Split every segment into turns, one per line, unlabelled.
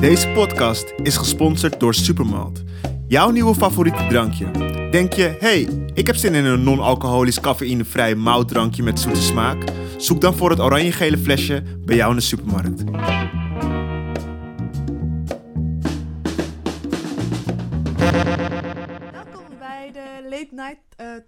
Deze podcast is gesponsord door Supermalt. Jouw nieuwe favoriete drankje. Denk je, hey, ik heb zin in een non-alcoholisch cafeïnevrij moutdrankje met zoete smaak? Zoek dan voor het oranje-gele flesje bij jou in de supermarkt.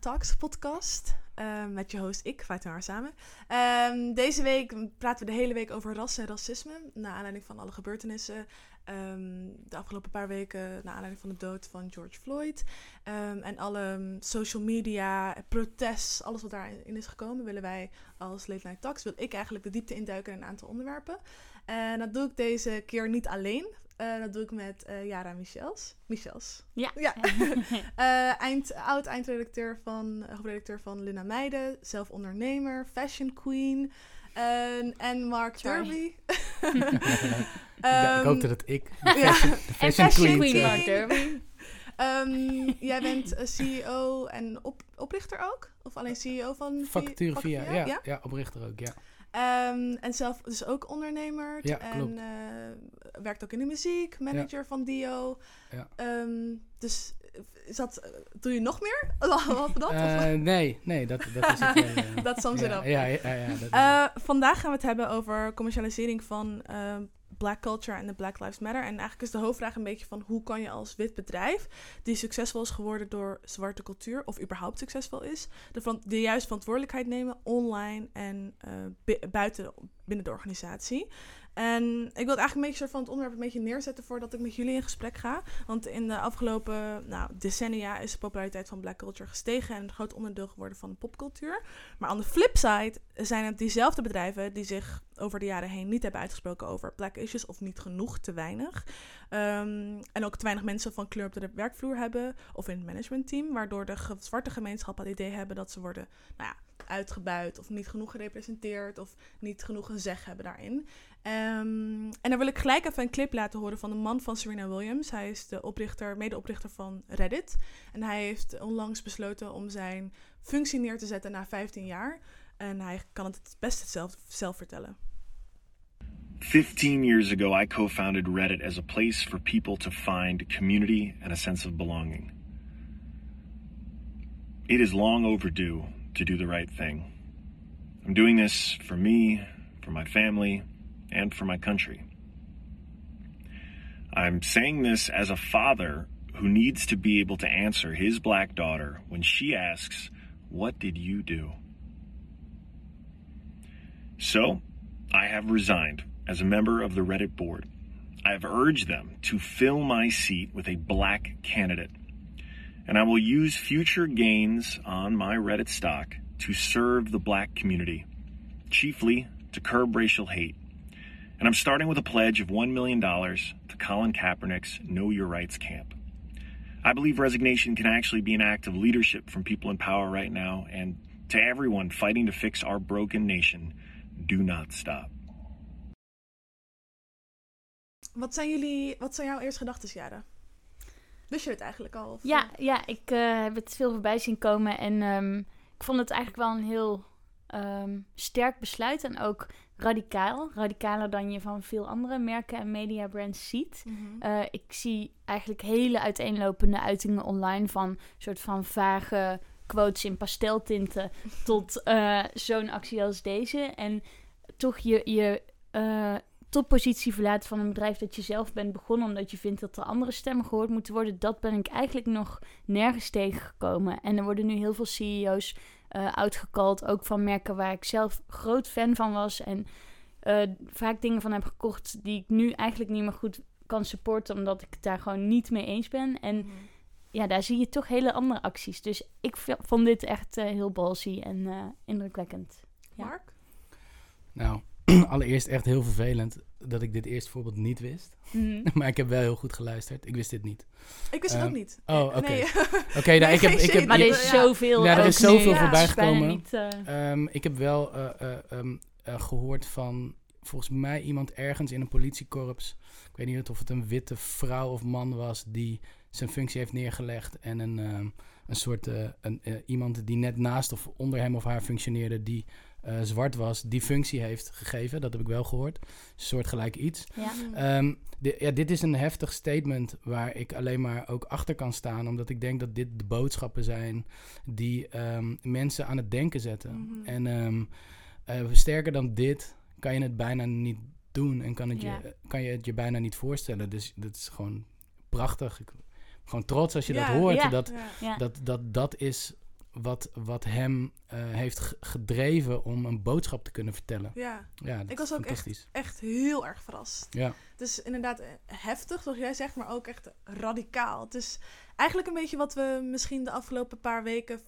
Talks podcast. eh, met je host ik, Fatima samen. Ehm, deze week praten we de hele week over ras en racisme. Naar aanleiding van alle gebeurtenissen. ehm, de afgelopen paar weken naar aanleiding van de dood van George Floyd. Ehm, en alle social media, protest, alles wat daarin is gekomen, willen wij als Late Talks, wil ik eigenlijk de diepte induiken in een aantal onderwerpen. En dat doe ik deze keer niet alleen. Eh, dat doe ik met eh Yara Michels. Michels.
Ja.
Ja. Eh, eind, oud eindredacteur van, hoofdredacteur van Lina Meijden, zelf ondernemer, fashion queen. En, en Mark
Sorry.
Derby.
ik,
Ehm,
hoopte dat ik de
ja.
fashion, de
En
fashion
Fashion
queen,
Queen Mark Derby.
Ehm, jij bent CEO en op, oprichter ook? Of alleen CEO van
vacature via, ja,
ja?
ja. oprichter ook, ja.
Ehm, en zelf dus ook ondernemer.
Ja,
en eh, werkt ook in de muziek, manager van Dio.
Ja.
Ehm, dus is dat, eh, doe je nog meer? Behalve dat?
Eh, nee, nee, dat, dat is het eh.
Dat sums it
ja,
up.
Ja, ja, dat
Eh, vandaag gaan we het hebben over commercialisering van eh, black culture en de Black Lives Matter. En eigenlijk is de hoofdvraag een beetje van hoe kan je als wit bedrijf, die succesvol is geworden door zwarte cultuur, of überhaupt succesvol is, de, de juiste verantwoordelijkheid nemen online en eh, buiten binnen de organisatie. En ik wil eigenlijk een beetje soort van het onderwerp een beetje neerzetten voordat ik met jullie in gesprek ga. Want in de afgelopen nou, decennia is de populariteit van black culture gestegen en een groot onderdeel geworden van de popcultuur. Maar aan de flipside zijn het diezelfde bedrijven die zich over de jaren heen niet hebben uitgesproken over black issues of niet genoeg, te weinig. Ehm, en ook te weinig mensen van kleur op de werkvloer hebben of in het managementteam, waardoor de zwarte gemeenschap het idee hebben dat ze worden nou ja, uitgebuit of niet genoeg gerepresenteerd of niet genoeg een zeg hebben daarin. Ehm, en dan wil ik gelijk even een clip laten horen van de man van Serena Williams. Hij is de oprichter, medeoprichter van Reddit. En hij heeft onlangs besloten om zijn functie neer te zetten na 15 jaar. En hij kan het het beste zelf, zelf vertellen.
15 years ago, I co founded Reddit as a place for people to find community and a sense of belonging. It is long overdue to do the right thing. I'm doing this for me, for my family, and for my country. I'm saying this as a father who needs to be able to answer his black daughter when she asks, What did you do? So, I have resigned as a member of the Reddit board. I have urged them to fill my seat with a black candidate. And I will use future gains on my Reddit stock to serve the black community, chiefly to curb racial hate. And I'm starting with a pledge of $1 million to Colin Kaepernick's Know Your Rights camp. I believe resignation can actually be an act of leadership from people in power right now. And to everyone fighting to fix our broken nation, do not stop.
Wat zijn jullie, wat zijn jouw eerste gedachten, Jaren? Wist je het eigenlijk al? Of,
Ja,
eh,
ja, ik eh, heb het veel voorbij zien komen. En ehm, ik vond het eigenlijk wel een heel ehm, sterk besluit. En ook radicaal. Radicaler dan je van veel andere merken en mediabrands ziet.
mhm.
Eh, ik zie eigenlijk hele uiteenlopende uitingen online van soort van vage quotes in pasteltinten tot eh, zo'n actie als deze. En toch je, je eh, toppositie verlaten van een bedrijf dat je zelf bent begonnen omdat je vindt dat er andere stemmen gehoord moeten worden, dat ben ik eigenlijk nog nergens tegengekomen. En er worden nu heel veel CEO's eh uitgekald, ook van merken waar ik zelf groot fan van was en eh, vaak dingen van heb gekocht die ik nu eigenlijk niet meer goed kan supporten, omdat ik het daar gewoon niet mee eens ben. En
Mhm.
ja, daar zie je toch hele andere acties. Dus ik vond dit echt eh, heel ballsy en eh, indrukwekkend. Ja.
Mark?
Nou, allereerst echt heel vervelend dat ik dit eerste voorbeeld niet wist.
Mhm.
Maar ik heb wel heel goed geluisterd. Ik wist dit niet.
Ik wist het ook
Ehm,
niet.
oh, oké.
Nee.
Oké, nou, ik heb... Ik heb.
Maar er is zoveel.
Ja, er is zoveel
voorbij
gekomen.
Niet, eh,
Ehm, ik heb wel eh, eh, ehm, eh, gehoord van volgens mij iemand ergens in een politiekorps. Ik weet niet of het een witte vrouw of man was die zijn functie heeft neergelegd. En een, ehm, een soort eh, een, iemand die net naast of onder hem of haar functioneerde, die eh, zwart was, die functie heeft gegeven. Dat heb ik wel gehoord. Een soort gelijk iets.
Ja.
Ehm, di- ja, dit is een heftig statement waar ik alleen maar ook achter kan staan. Omdat ik denk dat dit de boodschappen zijn die ehm, mensen aan het denken zetten.
Mhm.
En ehm, eh, sterker dan dit kan je het bijna niet doen. En kan, het
Ja.
je, kan je het je bijna niet voorstellen. Dus dat is gewoon prachtig. Ik gewoon trots als je
Ja,
dat hoort.
ja.
Dat, dat, dat, dat is wat, wat hem eh, heeft ge- gedreven om een boodschap te kunnen vertellen.
ja,
Ja, dat
Ik was ook echt- echt heel erg verrast.
Ja.
Het is inderdaad eh, heftig, zoals jij zegt, maar ook echt radicaal. Het is eigenlijk een beetje wat we misschien de afgelopen paar weken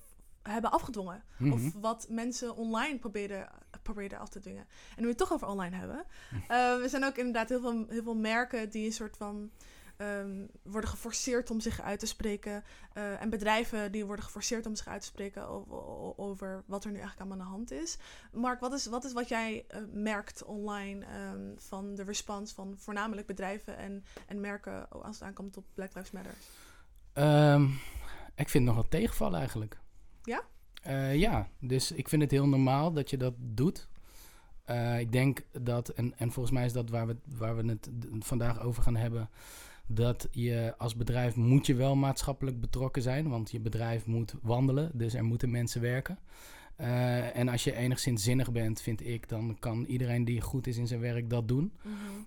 hebben afgedwongen.
Mhm.
Of wat mensen online probeerden, probeerden af te dwingen. En nu we het toch over online hebben. eh, er zijn ook inderdaad heel veel, heel veel merken die een soort van... ehm, worden geforceerd om zich uit te spreken. eh, en bedrijven die worden geforceerd om zich uit te spreken over, over wat er nu eigenlijk aan de hand is. Mark, wat is wat, is wat jij eh, merkt online ehm, van de respons van voornamelijk bedrijven en, en merken als het aankomt op Black Lives Matter?
Ehm, ik vind het nogal tegenvallen eigenlijk.
Ja?
Eh, ja, dus ik vind het heel normaal dat je dat doet. Ik denk dat, en, en volgens mij is dat waar we, waar we het vandaag over gaan hebben, dat je als bedrijf moet je wel maatschappelijk betrokken zijn, want je bedrijf moet wandelen, dus er moeten mensen werken. Eh, en als je enigszins zinnig bent, vind ik, dan kan iedereen die goed is in zijn werk dat doen.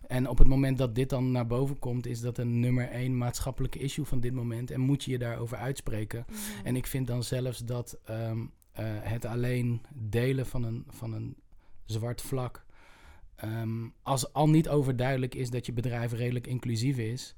En op het moment dat dit dan naar boven komt, is dat een nummer één maatschappelijke issue van dit moment. En moet je je daarover uitspreken.
Mhm.
En ik vind dan zelfs dat ehm, eh, het alleen delen van een, van een zwart vlak. Ehm, als al niet overduidelijk is dat je bedrijf redelijk inclusief is.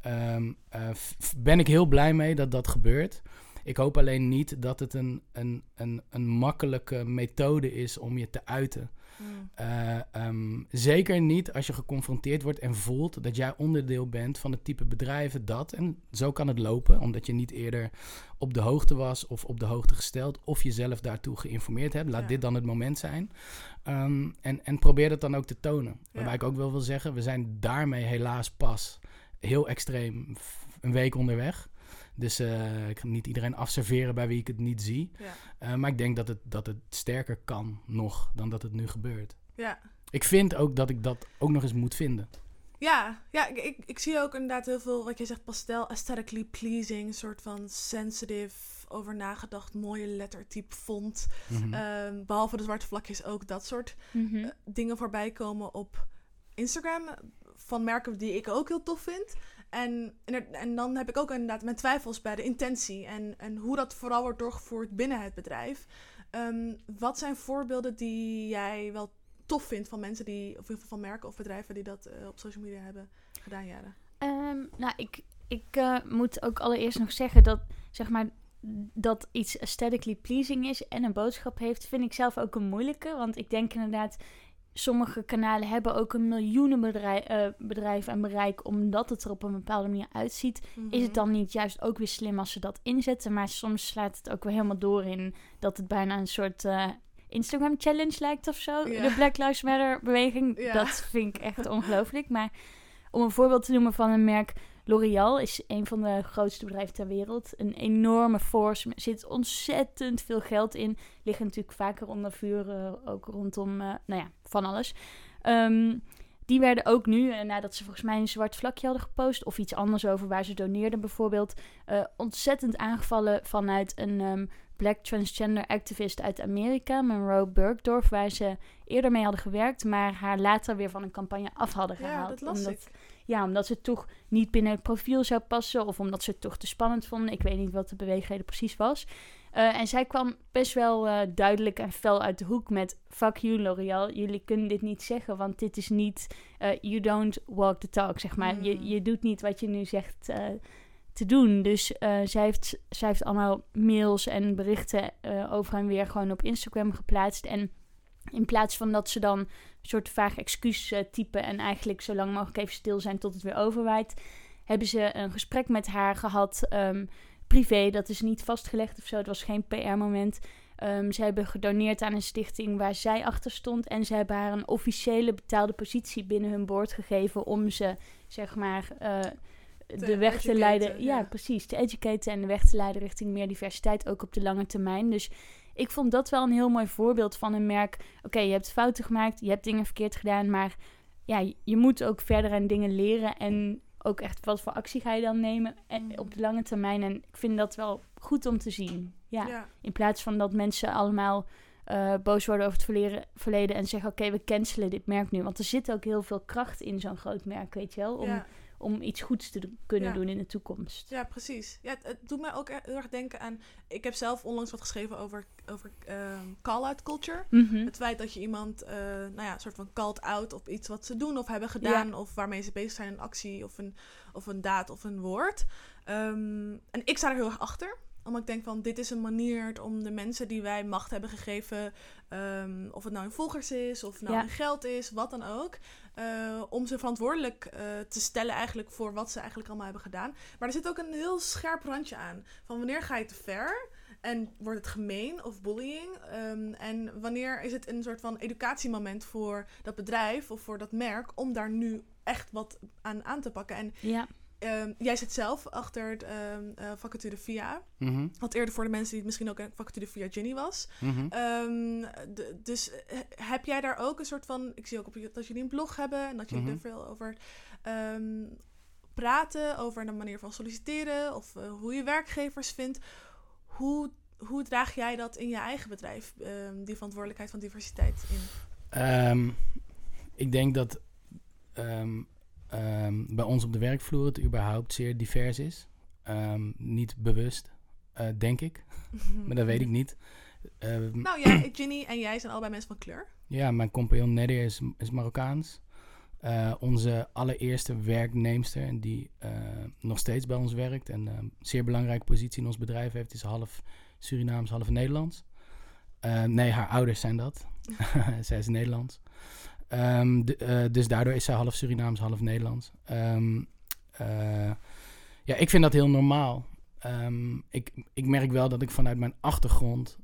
ehm, eh, ben ik heel blij mee dat dat gebeurt. Ik hoop alleen niet dat het een, een, een, een makkelijke methode is om je te uiten.
Mm.
Eh, ehm, zeker niet als je geconfronteerd wordt en voelt dat jij onderdeel bent van het type bedrijven dat. En zo kan het lopen, omdat je niet eerder op de hoogte was of op de hoogte gesteld. Of jezelf daartoe geïnformeerd hebt. Laat
Ja.
dit dan het moment zijn. Ehm, en, en probeer dat dan ook te tonen. Waarbij ik ook wel wil zeggen, we zijn daarmee helaas pas heel extreem een week onderweg. Dus eh, ik ga niet iedereen afserveren bij wie ik het niet zie.
Ja.
Eh, maar ik denk dat het, dat het sterker kan nog dan dat het nu gebeurt.
Ja.
Ik vind ook dat ik dat ook nog eens moet vinden.
Ja, ja ik, ik, ik zie ook inderdaad heel veel, wat je zegt, pastel, aesthetically pleasing, een soort van sensitive, over nagedacht, mooie lettertype font.
Mhm.
Ehm, behalve de zwarte vlakjes ook dat soort
Mhm.
eh, dingen voorbij komen op Instagram van merken die ik ook heel tof vind. En, en, en dan heb ik ook inderdaad mijn twijfels bij de intentie en, en hoe dat vooral wordt doorgevoerd binnen het bedrijf. Ehm, wat zijn voorbeelden die jij wel tof vindt van mensen die, of in ieder geval van merken of bedrijven die dat eh, op social media hebben gedaan, Jaren?
Ehm, nou, ik, ik eh, moet ook allereerst nog zeggen dat, zeg maar, dat iets aesthetically pleasing is en een boodschap heeft, vind ik zelf ook een moeilijke. Want ik denk inderdaad, sommige kanalen hebben ook een miljoenen bedrijf, eh, bedrijf en bereik, omdat het er op een bepaalde manier uitziet. Is het dan niet juist ook weer slim als ze dat inzetten? Maar soms slaat het ook weer helemaal door in dat het bijna een soort eh, Instagram challenge lijkt of zo.
Ja.
De Black Lives Matter beweging.
Ja.
Dat vind ik echt ongelooflijk. Maar om een voorbeeld te noemen van een merk. L'Oreal is een van de grootste bedrijven ter wereld. Een enorme force. Er zit ontzettend veel geld in. Liggen natuurlijk vaker onder vuur. eh, ook rondom, eh, nou ja, van alles. Ehm, die werden ook nu, eh, nadat ze volgens mij een zwart vlakje hadden gepost, of iets anders over waar ze doneerden bijvoorbeeld, eh, ontzettend aangevallen vanuit een ehm, black transgender activist uit Amerika, Monroe Bergdorf, waar ze eerder mee hadden gewerkt, maar haar later weer van een campagne af hadden
Ja,
gehaald.
dat las
omdat,
ik.
Ja, omdat ze toch niet binnen het profiel zou passen, of omdat ze het toch te spannend vonden. Ik weet niet wat de beweegreden precies was. Eh, en zij kwam best wel eh, duidelijk en fel uit de hoek met... Fuck you, L'Oreal. Jullie kunnen dit niet zeggen, want dit is niet... eh, you don't walk the talk, zeg maar.
Mm.
Je, je doet niet wat je nu zegt te doen. Dus zij, heeft, zij heeft allemaal mails en berichten over en weer gewoon op Instagram geplaatst. En in plaats van dat ze dan een soort vaag excuus eh, typen... en eigenlijk zo lang mogelijk even stil zijn tot het weer overwaait... hebben ze een gesprek met haar gehad... ehm, privé, dat is niet vastgelegd of zo. Het was geen PR-moment. Ehm, ze hebben gedoneerd aan een stichting waar zij achter stond. En ze hebben haar een officiële betaalde positie binnen hun board gegeven om ze, zeg maar, eh, de weg te leiden. Ja,
ja.
precies. Te educaten en de weg te leiden richting meer diversiteit, ook op de lange termijn. Dus ik vond dat wel een heel mooi voorbeeld van een merk. Oké, je hebt fouten gemaakt, je hebt dingen verkeerd gedaan, maar ja, je- moet ook verder aan dingen leren en ook echt wat voor actie ga je dan nemen en,
Mhm.
op de lange termijn. En ik vind dat wel goed om te zien. Ja,
Ja.
in plaats van dat mensen allemaal eh, boos worden over het verleden, verleden en zeggen: Oké, we cancelen dit merk nu. Want er zit ook heel veel kracht in zo'n groot merk, weet je wel, om,
Ja.
Om iets goeds te kunnen
Ja.
doen in de toekomst.
Ja, precies. Ja, het, het doet mij ook heel erg denken aan... Ik heb zelf onlangs wat geschreven over, over ehm, call-out culture.
Mhm.
Het feit dat je iemand, eh, nou ja, een soort van called out op iets wat ze doen of hebben gedaan, of waarmee ze bezig zijn, een actie of een, of een daad of een woord. Ehm, en ik sta er heel erg achter omdat ik denk van, dit is een manier om de mensen die wij macht hebben gegeven, ehm, of het nou in volgers is, of het nou
Ja.
in geld is, wat dan ook, eh, om ze verantwoordelijk eh, te stellen eigenlijk voor wat ze eigenlijk allemaal hebben gedaan. Maar er zit ook een heel scherp randje aan, van wanneer ga je te ver? En wordt het gemeen of bullying? Ehm, en wanneer is het een soort van educatiemoment voor dat bedrijf of voor dat merk om daar nu echt wat aan aan te pakken? En
Ja,
ehm, jij zit zelf achter het ehm, eh, vacature via.
Mhm,
Wat eerder voor de mensen die het misschien ook een vacature via Ginny was.
mhm.
Ehm, de- dus eh, heb jij daar ook een soort van. Ik zie ook op dat jullie een blog hebben en dat jullie
Mhm.
er veel over praten. Over de manier van solliciteren of eh, hoe je werkgevers vindt. Hoe, hoe draag jij dat in je eigen bedrijf, die verantwoordelijkheid van diversiteit in?
Ik denk dat ehm, bij ons op de werkvloer het überhaupt zeer divers is. Ehm, niet bewust, eh, denk ik. Maar dat weet ik niet. Ehm,
Nou ja, Ginny en jij zijn allebei mensen van kleur.
Ja, mijn compagnon Nadir is, is Marokkaans. Eh, onze allereerste werknemster, en die eh, nog steeds bij ons werkt en een zeer belangrijke positie in ons bedrijf heeft, is half Surinaams, half Nederlands. Nee, haar ouders zijn dat. zij is Nederlands. Ehm, de- eh, dus daardoor is zij half Surinaams, half Nederlands. Ehm, eh, ja, ik vind dat heel normaal. Ehm, ik, ik merk wel dat ik vanuit mijn achtergrond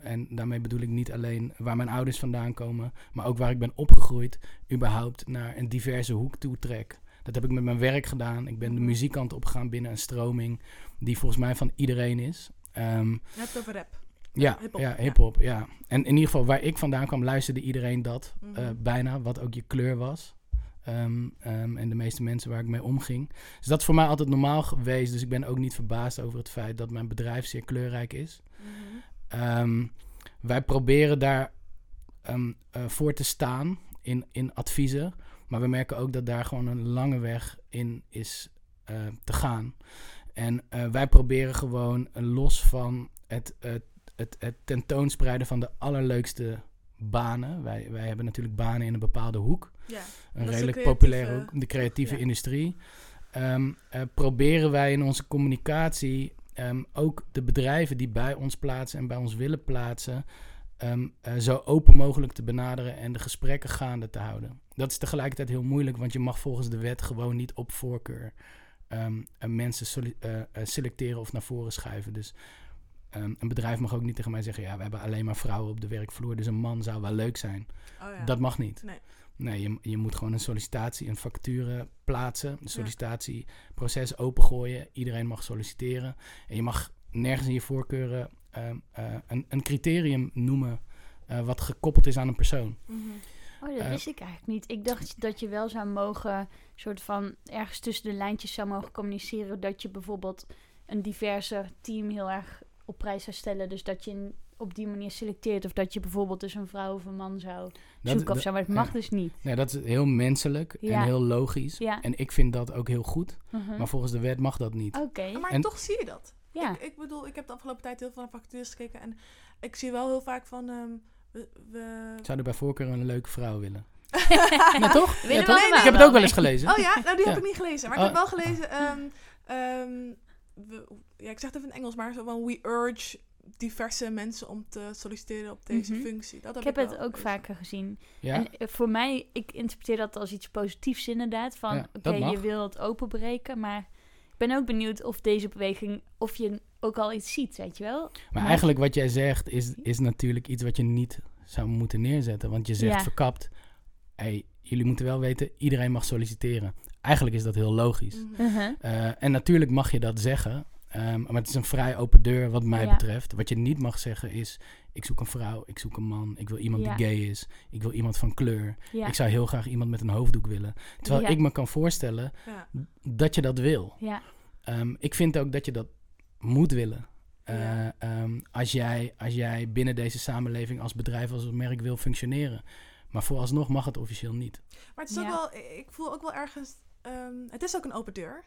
en daarmee bedoel ik niet alleen waar mijn ouders vandaan komen, maar ook waar ik ben opgegroeid, überhaupt naar een diverse hoek toe trek. Dat heb ik met mijn werk gedaan. Ik ben de
Mhm.
muziekkant opgegaan binnen een stroming die volgens mij van iedereen is.
Je hebt het over rap.
Ja,
Hip-hop,
ja,
ja.
hip-hop, ja. En in ieder geval waar ik vandaan kwam, luisterde iedereen dat
Mhm.
eh, bijna, wat ook je kleur was. Ehm, ehm, en de meeste mensen waar ik mee omging. Dus dat is voor mij altijd normaal geweest. Dus ik ben ook niet verbaasd over het feit dat mijn bedrijf zeer kleurrijk is.
Mhm.
Ehm, wij proberen daar eh, voor te staan in, in adviezen. Maar we merken ook dat daar gewoon een lange weg in is eh, te gaan. En wij proberen gewoon los van het, het, het, tentoonspreiden van de allerleukste banen. Wij, wij hebben natuurlijk banen in een bepaalde hoek
Ja.
een redelijk populaire hoek, de creatieve
Ja.
industrie. Ehm, eh, proberen wij in onze communicatie ehm, ook de bedrijven die bij ons plaatsen en bij ons willen plaatsen, ehm, eh, zo open mogelijk te benaderen en de gesprekken gaande te houden. Dat is tegelijkertijd heel moeilijk, want je mag volgens de wet gewoon niet op voorkeur eh, mensen selecteren of naar voren schuiven. Dus ehm, een bedrijf mag ook niet tegen mij zeggen: ja, we hebben alleen maar vrouwen op de werkvloer, dus een man zou wel leuk zijn.
Oh, ja.
Dat mag niet.
Nee.
Nee, je, je moet gewoon een sollicitatie, een vacature plaatsen. Een sollicitatieproces opengooien. Iedereen mag solliciteren. En je mag nergens in je voorkeuren ehm, eh, een, een criterium noemen eh, wat gekoppeld is aan een persoon.
Mhm.
Oh, dat
Eh,
wist ik eigenlijk niet. Ik dacht dat je wel zou mogen, soort van ergens tussen de lijntjes zou mogen communiceren dat je bijvoorbeeld een diverse team heel erg op prijs zou stellen. Dus dat je in- op die manier selecteert of dat je bijvoorbeeld dus een vrouw of een man zou
Dat-
zoeken of zo. Maar het mag
ja.
dus niet.
Nee, dat is heel menselijk
Ja.
en heel logisch.
Ja.
En ik vind dat ook heel goed.
Mhm.
Maar volgens de wet mag dat niet.
Oké.
Maar
En-
toch zie je dat.
Ja.
Ik, ik bedoel, ik heb de afgelopen tijd heel veel naar vacatures gekeken. En ik zie wel heel vaak van... ehm, we, we...
Ik zou er bij voorkeur een leuke vrouw willen.
ja,
toch?
Willen
Ja,
we
toch? Ik heb het ook wel eens gelezen.
Oh ja? Nou, die heb ik niet gelezen. Maar ik heb
Oh.
wel gelezen... ehm, ehm, we- ja, ik zeg het even in het Engels, maar zo van... We urge diverse mensen om te solliciteren op deze
Mhm.
functie. Dat heb
Ik heb het ook vaker gezien.
Ja?
En eh, voor mij, ik interpreteer dat als iets positiefs inderdaad. Van
Ja,
oké, je wil het openbreken. Maar ik ben ook benieuwd of deze beweging, of je ook al iets ziet, weet je wel?
Maar
Maar-
eigenlijk wat jij zegt is, is natuurlijk iets wat je niet zou moeten neerzetten. Want je zegt
Ja.
verkapt, hey, jullie moeten wel weten, iedereen mag solliciteren. Eigenlijk is dat heel logisch.
Mhm.
Uh-huh.
Eh, en natuurlijk mag je dat zeggen. Ehm, maar het is een vrij open deur wat mij
Ja.
betreft. Wat je niet mag zeggen is, ik zoek een vrouw, ik zoek een man, ik wil iemand
Ja.
die gay is, ik wil iemand van kleur.
Ja.
Ik zou heel graag iemand met een hoofddoek willen. Terwijl
Ja.
ik me kan voorstellen
Ja.
dat je dat wil.
ja.
Ehm, ik vind ook dat je dat moet willen. Eh, ehm, als, jij, als jij binnen deze samenleving als bedrijf, als merk wil functioneren. Maar vooralsnog mag het officieel niet.
Maar het is ook wel, ik voel ook wel ergens, ehm, het is ook een open deur.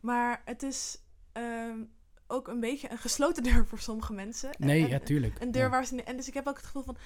Maar het is ehm, ook een beetje een gesloten deur voor sommige mensen. En-
Nee,
en-
ja, tuurlijk.
Een deur
Ja.
waar ze. En dus ik heb ook het gevoel van.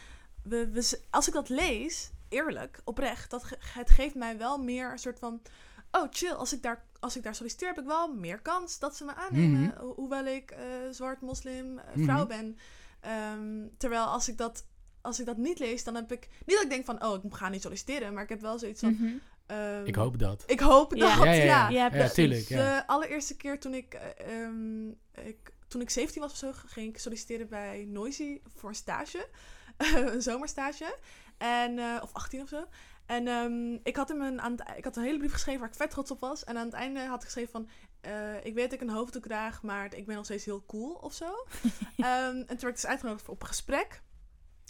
We, als ik dat lees, eerlijk, oprecht, dat ge- het geeft mij wel meer een soort van. Oh, chill. Als ik daar, als ik daar solliciteer, heb ik wel meer kans dat ze me aannemen.
Mhm.
ho- Hoewel ik eh, zwart, moslim, eh,
Mhm.
vrouw ben. Ehm, terwijl als ik, dat, als ik dat niet lees, dan heb ik. Niet dat ik denk van, oh, ik ga niet solliciteren. Maar ik heb wel zoiets van.
Mhm.
Ehm,
Ik hoop dat.
Ik hoop
Ja.
dat,
Ja,
ja.
ja, ja.
Ja,
Ja,
precies.
tuurlijk. Ja.
De allereerste keer toen ik, eh, ehm, ik, toen ik 17 was of zo, ging ik solliciteren bij Noisy voor een stage. een zomerstage. En, eh, of 18 of zo. En ehm, ik, had hem een, aan het, ik had een hele brief geschreven waar ik vet trots op was. En aan het einde had ik geschreven van... eh, ik weet dat ik een hoofddoek draag, maar ik ben nog steeds heel cool of zo. Ehm, en toen werd ik dus uitgenodigd voor- op een gesprek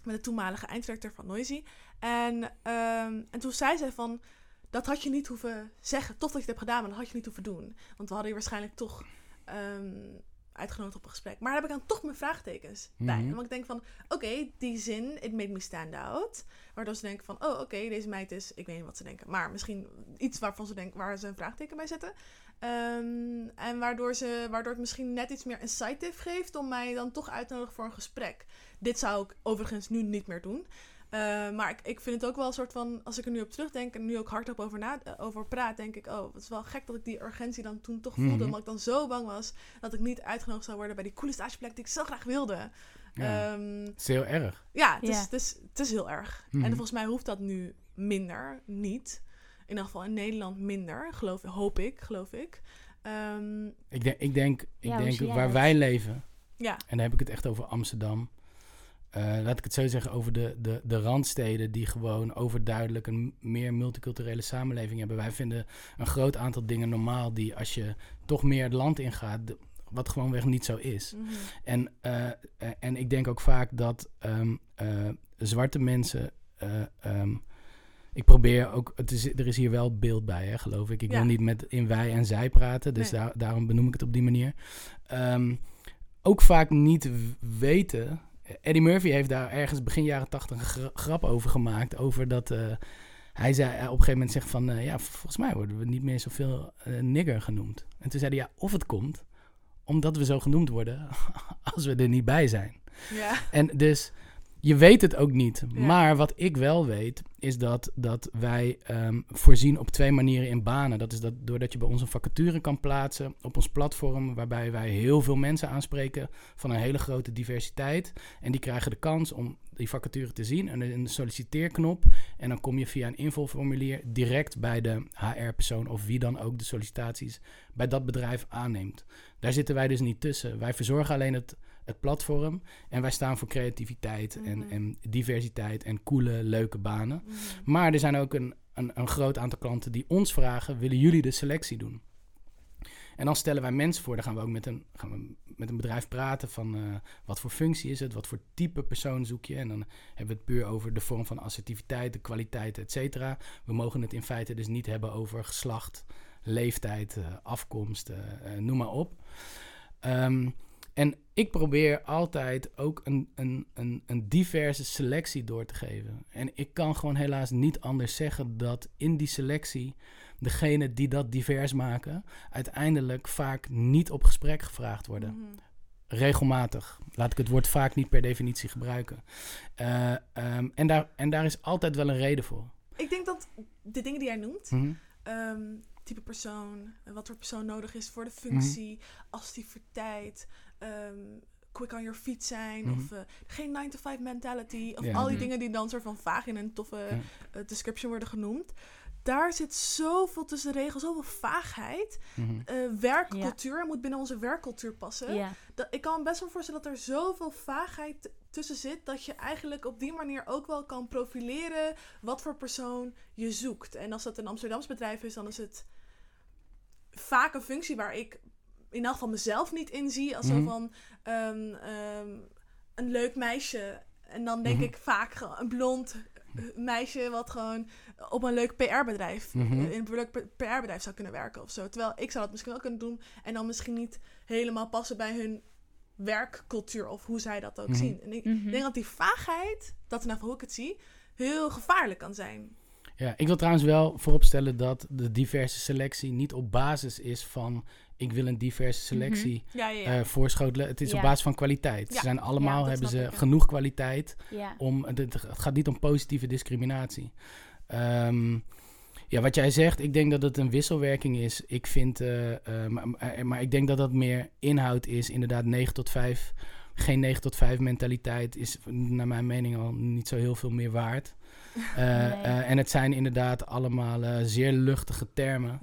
met de toenmalige einddirecteur van Noisy. En, ehm, en toen zei zij van, dat had je niet hoeven zeggen. Tof dat je het hebt gedaan, maar dat had je niet hoeven doen. Want we hadden je waarschijnlijk toch ehm, uitgenodigd op een gesprek. Maar daar heb ik dan toch mijn vraagtekens bij.
Mhm.
Want ik denk van, oké, die zin, it made me stand out. Waardoor ze denken van, oh oké, deze meid is, ik weet niet wat ze denken. Maar misschien iets waarvan ze denken, waar ze een vraagteken bij zetten. Ehm, en waardoor, ze, waardoor het misschien net iets meer incisive geeft om mij dan toch uit te nodigen voor een gesprek. Dit zou ik overigens nu niet meer doen. Eh, maar ik, ik vind het ook wel een soort van, als ik er nu op terugdenk en nu ook hardop over, na, eh, over praat, denk ik, oh, het is wel gek dat ik die urgentie dan toen toch voelde.
Mhm.
Omdat ik dan zo bang was dat ik niet uitgenodigd zou worden bij die coole stageplek die ik zo graag wilde.
Ja.
Ehm,
Het is heel erg.
ja, het. Is, het, is, het is heel erg.
Mhm.
En volgens mij hoeft dat nu minder, niet. In ieder geval in Nederland minder, geloof, hoop ik, geloof ik. Ehm,
Ik denk, ik denk, ik
Ja,
denk waar wij leven,
ja,
en dan heb ik het echt over Amsterdam. Eh, laat ik het zo zeggen, over de, de, de randsteden die gewoon overduidelijk een meer multiculturele samenleving hebben. Wij vinden een groot aantal dingen normaal die als je toch meer het land ingaat, de- wat gewoonweg niet zo is.
mhm.
En, eh, eh, en ik denk ook vaak dat ehm, eh, zwarte mensen. eh, ehm, ik probeer ook. Het is, er is hier wel beeld bij, hè, geloof ik. Ik
Ja.
wil niet met in wij en zij praten. Dus
Nee.
daar, daarom benoem ik het op die manier. Ehm, ook vaak niet weten. Eddie Murphy heeft daar ergens begin jaren tachtig een gra- grap over gemaakt. Over dat. eh, hij zei eh, op een gegeven moment zegt van. eh, ja, volgens mij worden we niet meer zoveel nigger genoemd. En toen zei hij ja, of het komt omdat we zo genoemd worden als we er niet bij zijn.
ja.
En dus je weet het ook niet.
Ja.
Maar wat ik wel weet, is dat, dat wij ehm, voorzien op twee manieren in banen. Dat is dat doordat je bij ons een vacature kan plaatsen op ons platform, waarbij wij heel veel mensen aanspreken van een hele grote diversiteit. En die krijgen de kans om die vacature te zien en een solliciteerknop. En dan kom je via een invulformulier direct bij de HR-persoon of wie dan ook de sollicitaties bij dat bedrijf aanneemt. Daar zitten wij dus niet tussen. Wij verzorgen alleen het, het platform en wij staan voor creativiteit
Mhm.
en, en diversiteit en coole, leuke banen.
Mhm.
Maar er zijn ook een, een, een groot aantal klanten die ons vragen: willen jullie de selectie doen? En dan stellen wij mensen voor. Dan gaan we ook met een, gaan we met een bedrijf praten van eh, wat voor functie is het, wat voor type persoon zoek je. En dan hebben we het puur over de vorm van assertiviteit, de kwaliteit, et cetera. We mogen het in feite dus niet hebben over geslacht, leeftijd, eh, afkomst, eh, noem maar op. Ehm, en ik probeer altijd ook een, een, een, een diverse selectie door te geven. En ik kan gewoon helaas niet anders zeggen dat in die selectie degenen die dat divers maken, uiteindelijk vaak niet op gesprek gevraagd worden.
Mhm.
Regelmatig. Laat ik het woord vaak niet per definitie gebruiken. Eh, ehm, en, daar, en daar is altijd wel een reden voor.
Ik denk dat de dingen die jij noemt,
Mhm.
ehm, type persoon, wat voor persoon nodig is voor de functie,
Mhm.
assertiviteit, ehm, quick on your feet zijn,
Mhm.
of eh, geen 9-to-5 mentality, of
Ja.
al die dingen die dan soort van vaag in een toffe
Ja.
eh, description worden genoemd. Daar zit zoveel tussen de regels, zoveel vaagheid.
Mhm.
Eh, werkcultuur moet binnen onze werkcultuur passen.
Ja.
Dat, ik kan me best wel voorstellen dat er zoveel vaagheid tussen zit dat je eigenlijk op die manier ook wel kan profileren wat voor persoon je zoekt. En als dat een Amsterdams bedrijf is, dan is het vaak een functie waar ik in elk geval mezelf niet inzie als zo
Mhm.
van ehm, ehm, een leuk meisje. En dan denk
Mhm.
ik vaak gewoon een blond eh, meisje wat gewoon op een leuk PR-bedrijf,
Mhm.
in een leuk PR-bedrijf zou kunnen werken of zo. Terwijl ik zou dat misschien wel kunnen doen en dan misschien niet helemaal passen bij hun werkcultuur of hoe zij dat ook zien. En ik denk dat die vaagheid, dat is nou hoe ik het zie, heel gevaarlijk kan zijn.
Ja, ik wil trouwens wel vooropstellen dat de diverse selectie niet op basis is van ik wil een diverse selectie
Ja, ja, ja.
eh, voorschotelen. Het is
Ja.
op basis van kwaliteit.
Ja.
Ze zijn allemaal, hebben ze
ik,
genoeg kwaliteit
Ja.
om. Het, het gaat niet om positieve discriminatie. Ehm, ja, wat jij zegt, ik denk dat het een wisselwerking is. Ik vind, eh, eh, maar, ik denk dat dat meer inhoud is. Inderdaad, 9 tot 5. Geen 9 tot 5 mentaliteit is naar mijn mening al niet zo heel veel meer waard. Eh,
Nee.
eh, en het zijn inderdaad allemaal eh, zeer luchtige termen.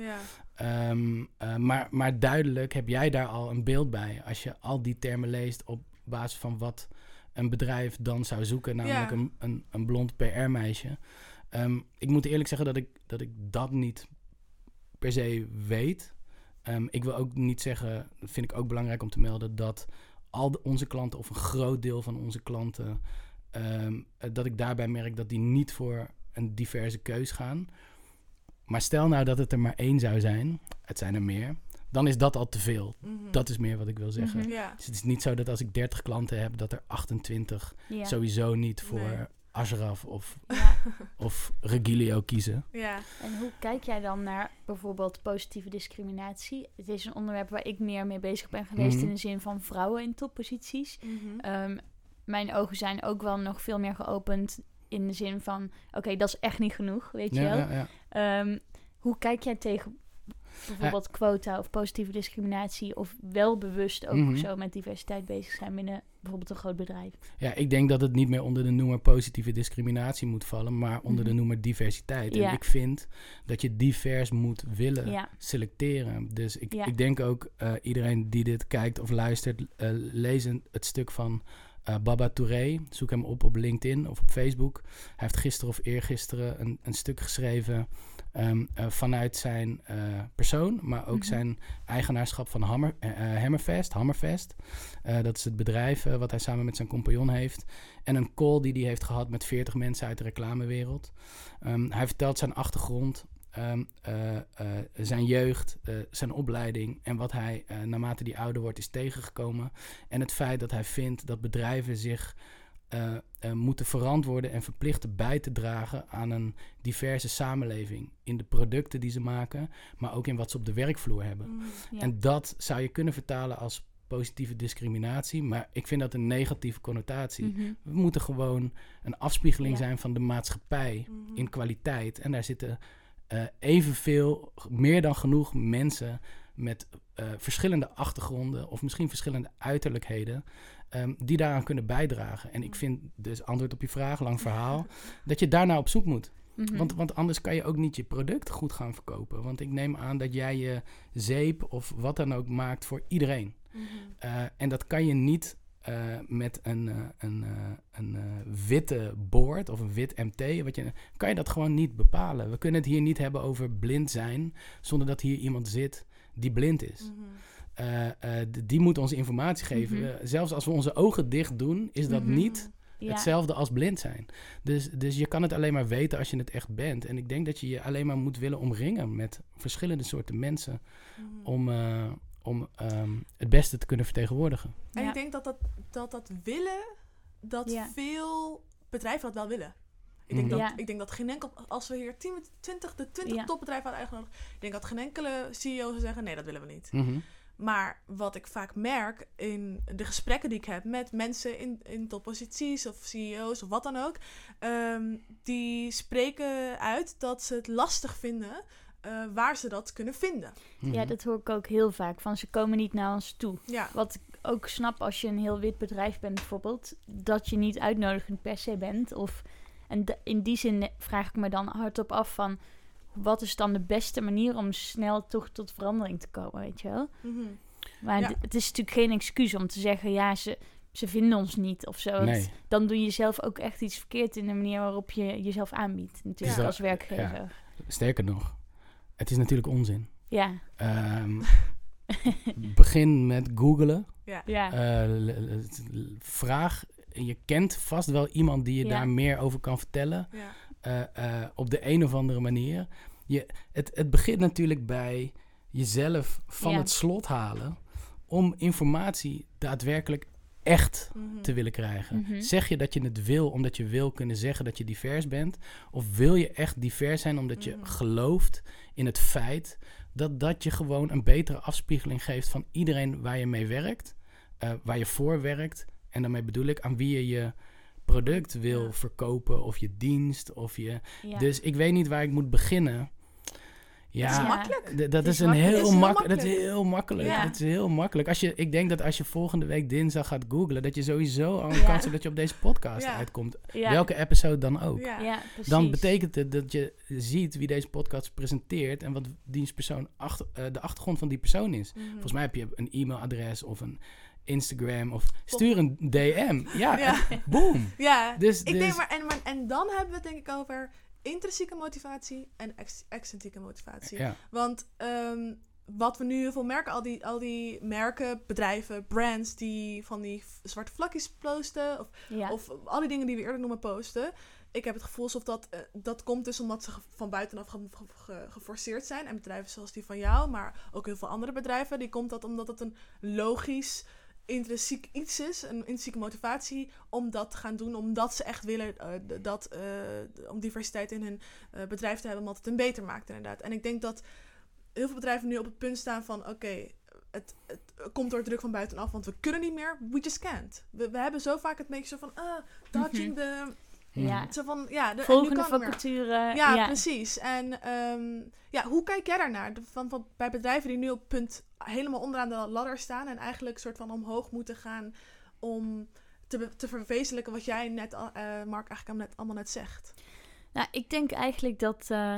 Ehm, eh, maar, maar duidelijk heb jij daar al een beeld bij. Als je al die termen leest op basis van wat een bedrijf dan zou zoeken, namelijk
Ja.
een, een, een blond PR-meisje. Ehm, ik moet eerlijk zeggen dat ik, dat ik dat niet per se weet. Ehm, ik wil ook niet zeggen, dat vind ik ook belangrijk om te melden, dat al de- onze klanten of een groot deel van onze klanten, eh, dat ik daarbij merk dat die niet voor een diverse keus gaan. Maar stel nou dat het er maar één zou zijn, het zijn er meer, dan is dat al te veel.
Mhm.
Dat is meer wat ik wil zeggen.
Mhm.
ja.
Dus het is niet zo dat als ik 30 klanten heb, dat er 28
Ja.
sowieso niet voor
Nee.
Ashraf of,
Ja.
of Regilio kiezen.
ja.
En hoe kijk jij dan naar bijvoorbeeld positieve discriminatie? Het is een onderwerp waar ik meer mee bezig ben geweest
Mhm.
in de zin van vrouwen in topposities. Ehm, mijn ogen zijn ook wel nog veel meer geopend in de zin van, oké, dat is echt niet genoeg, weet je wel.
ja, ja.
Ehm, hoe kijk jij tegen bijvoorbeeld quota of positieve discriminatie of wel bewust ook
Mhm.
zo met diversiteit bezig zijn binnen bijvoorbeeld een groot bedrijf?
ja, ik denk dat het niet meer onder de noemer positieve discriminatie moet vallen, maar onder de
Mhm.
noemer diversiteit. En ik vind dat je divers moet willen selecteren. Dus ik, ik denk ook uh, iedereen die dit kijkt of luistert, uh, lezen het stuk van uh, Baba Touré. Zoek hem op op LinkedIn of op Facebook. Hij heeft gisteren of eergisteren een, een stuk geschreven um, uh, vanuit zijn persoon, maar ook
Mhm.
zijn eigenaarschap van Hammer, Hammerfest. Hammerfest. Dat is het bedrijf wat hij samen met zijn compagnon heeft. En een call die hij heeft gehad met 40 mensen uit de reclamewereld. Um, hij vertelt zijn achtergrond, Um, uh, uh, zijn jeugd, uh, zijn opleiding en wat hij naarmate die ouder wordt is tegengekomen. En het feit dat hij vindt dat bedrijven zich moeten verantwoorden en verplichten bij te dragen aan een diverse samenleving. In de producten die ze maken, maar ook in wat ze op de werkvloer hebben.
Ja.
En dat zou je kunnen vertalen als positieve discriminatie, maar ik vind dat een negatieve connotatie.
Mhm.
We moeten gewoon een afspiegeling
Ja.
zijn van de maatschappij
Mhm.
in kwaliteit. En daar zitten uh, evenveel, meer dan genoeg mensen met uh, verschillende achtergronden of misschien verschillende uiterlijkheden, um, die daaraan kunnen bijdragen. En ik vind dus, antwoord op je vraag, lang verhaal, dat je daarna op zoek moet.
Mhm.
Want, want anders kan je ook niet je product goed gaan verkopen. Want ik neem aan dat jij je zeep of wat dan ook maakt voor iedereen.
Mhm.
Uh, en dat kan je niet uh, met een, uh, een, een witte boord of een wit MT. Wat je, kan je dat gewoon niet bepalen. We kunnen het hier niet hebben over blind zijn zonder dat hier iemand zit die blind is.
Mhm.
Die moet ons informatie geven.
Mhm.
zelfs als we onze ogen dicht doen, is dat
Mhm.
niet
ja.
hetzelfde als blind zijn. Dus, dus je kan het alleen maar weten als je het echt bent. En ik denk dat je je alleen maar moet willen omringen met verschillende soorten mensen om, om um, het beste te kunnen vertegenwoordigen.
En
Ja.
ik denk dat dat, dat, dat willen, dat
Ja.
veel bedrijven dat wel willen. Ik denk,
Mhm.
dat,
Ja.
ik denk dat geen enkel, als we hier 10, 20, de 20
Ja.
topbedrijven hadden uitgenodigd, ik denk dat geen enkele CEO zou zeggen, nee, dat willen we niet.
Mhm.
Maar wat ik vaak merk in de gesprekken die ik heb met mensen in, in topposities of CEO's of wat dan ook, ehm, die spreken uit dat ze het lastig vinden eh, waar ze dat kunnen vinden.
Mhm.
ja, dat hoor ik ook heel vaak. Van ze komen niet naar ons toe.
Ja,
Wat ik ook snap als je een heel wit bedrijf bent bijvoorbeeld, dat je niet uitnodigend per se bent. Of, en in die zin vraag ik me dan hardop af van, wat is dan de beste manier om snel toch tot verandering te komen, weet je wel?
Mhm.
Maar
Ja.
het is natuurlijk geen excuus om te zeggen, ja, ze, ze vinden ons niet of zo.
Nee.
Dan doe je zelf ook echt iets verkeerd in de manier waarop je jezelf aanbiedt, natuurlijk
Ja.
als werkgever.
Sterker nog, het is natuurlijk onzin.
Ja,
Ehm, begin met googlen.
Ja.
Eh, vraag, je kent vast wel iemand die je
Ja.
daar meer over kan vertellen.
Ja.
eh, eh, op de een of andere manier. Je, het, het begint natuurlijk bij jezelf van
Ja.
het slot halen om informatie daadwerkelijk echt
Mhm.
te willen krijgen.
Mhm.
Zeg je dat je het wil omdat je wil kunnen zeggen dat je divers bent? Of wil je echt divers zijn omdat je
Mhm.
gelooft in het feit dat dat je gewoon een betere afspiegeling geeft van iedereen waar je mee werkt, eh, waar je voor werkt. En daarmee bedoel ik aan wie je je product wil
Ja.
verkopen of je dienst of je...
Ja.
Dus ik weet niet waar ik moet beginnen. Ja,
Het is makkelijk.
Dat
is
een
makkelijk.
heel,
is
makkelijk. Dat is heel makkelijk.
Ja.
Dat is heel makkelijk. Als je, ik denk dat als je volgende week dinsdag gaat googlen, dat je sowieso al een
Ja.
kans hebt dat je op deze podcast
Ja.
uitkomt.
ja.
Welke episode dan ook.
Ja.
Ja, precies.
Dan betekent het dat je ziet wie deze podcast presenteert en wat dienstpersoon achter, eh, de achtergrond van die persoon is.
Mhm.
Volgens mij heb je een e-mailadres of een Instagram of stuur een DM. Ja,
Ja.
boom.
Ja,
Dus,
ik
dus
denk maar en, maar, en dan hebben we het denk ik over intrinsieke motivatie en ex extrinsieke motivatie.
ja.
Want ehm, wat we nu heel veel merken, al die, al die merken, bedrijven, brands die van die zwarte vlakjes posten, of,
Ja.
of al die dingen die we eerder noemen posten. Ik heb het gevoel alsof dat, eh, dat komt dus omdat ze van buitenaf ge- ge- ge- geforceerd zijn. En bedrijven zoals die van jou, maar ook heel veel andere bedrijven, die komt dat omdat het een logisch, intrinsiek iets is, een intrinsieke motivatie om dat te gaan doen, omdat ze echt willen eh, dat, eh, om diversiteit in hun eh, bedrijf te hebben, omdat het hem beter maakt inderdaad. En ik denk dat heel veel bedrijven nu op het punt staan van, oké, het, het komt door druk van buitenaf, want we kunnen niet meer, we just can't. We, we hebben zo vaak het beetje zo van, ah, dodging de,
ja.
zo van, ja, de,
Volgende vacature.
Ja,
ja.
precies. En ehm, ja, hoe kijk jij daarnaar? De- Van, van, bij bedrijven die nu op punt helemaal onderaan de ladder staan en eigenlijk soort van omhoog moeten gaan om te, te verwezenlijken wat jij net, eh, Mark, eigenlijk net, allemaal net zegt.
Nou, ik denk eigenlijk dat eh,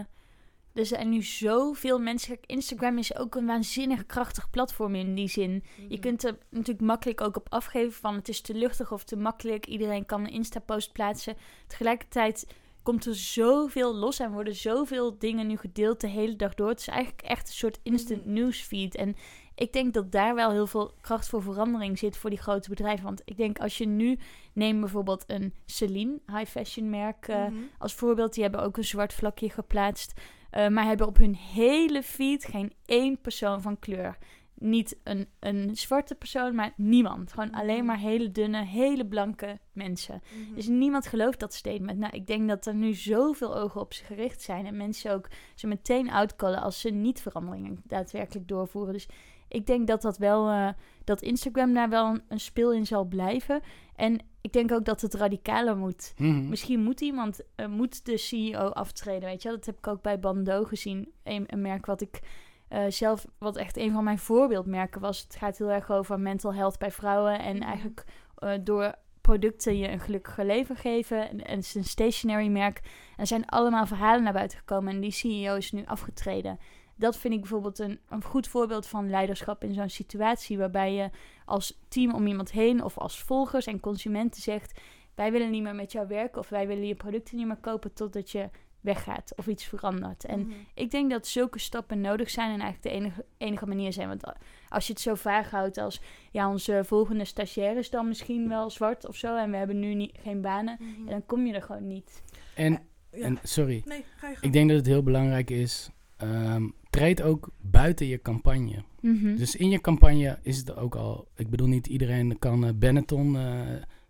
er zijn nu zoveel mensen. Instagram is ook een waanzinnig krachtig platform in die zin. Je kunt er natuurlijk makkelijk ook op afgeven van het is te luchtig of te makkelijk. Iedereen kan een Insta-post plaatsen. Tegelijkertijd komt er zoveel los en worden zoveel dingen nu gedeeld de hele dag door. Het is eigenlijk echt een soort instant
Mhm.
newsfeed. En ik denk dat daar wel heel veel kracht voor verandering zit voor die grote bedrijven. Want ik denk als je nu neem bijvoorbeeld een Celine, high fashion merk, eh,
Mhm.
als voorbeeld. Die hebben ook een zwart vlakje geplaatst. Eh, maar hebben op hun hele feed geen één persoon van kleur. Niet een, een zwarte persoon, maar niemand. Gewoon alleen
Mhm.
maar hele dunne, hele blanke mensen.
Mhm.
Dus niemand gelooft dat statement. Nou, ik denk dat er nu zoveel ogen op ze gericht zijn. En mensen ook ze meteen outcallen als ze niet veranderingen daadwerkelijk doorvoeren. Dus ik denk dat dat wel, eh, dat Instagram daar wel een, een speel in zal blijven. En ik denk ook dat het radicaler moet.
Mhm.
Misschien moet iemand, eh, moet de CEO aftreden, weet je. Dat heb ik ook bij Bando gezien. Een, een merk wat ik eh, zelf, wat echt een van mijn voorbeeldmerken was. Het gaat heel erg over mental health bij vrouwen. En
Mhm.
eigenlijk eh, door producten je een gelukkiger leven geven. En, en het is een stationary merk. En er zijn allemaal verhalen naar buiten gekomen. En die CEO is nu afgetreden. Dat vind ik bijvoorbeeld een, een goed voorbeeld van leiderschap in zo'n situatie. Waarbij je als team om iemand heen of als volgers en consumenten zegt wij willen niet meer met jou werken of wij willen je producten niet meer kopen totdat je weggaat of iets verandert. En
Mhm.
ik denk dat zulke stappen nodig zijn en eigenlijk de enige, enige manier zijn. Want als je het zo vaag houdt als ja, onze volgende stagiair is dan misschien wel zwart of zo en we hebben nu niet, geen banen,
Mhm.
ja, dan kom je er gewoon niet.
En,
Ja.
en, sorry,
Nee, ga je gang.
ik denk dat het heel belangrijk is, ehm, treed ook buiten je campagne.
Mhm.
Dus in je campagne is het ook al. Ik bedoel, niet iedereen kan eh, Benetton eh,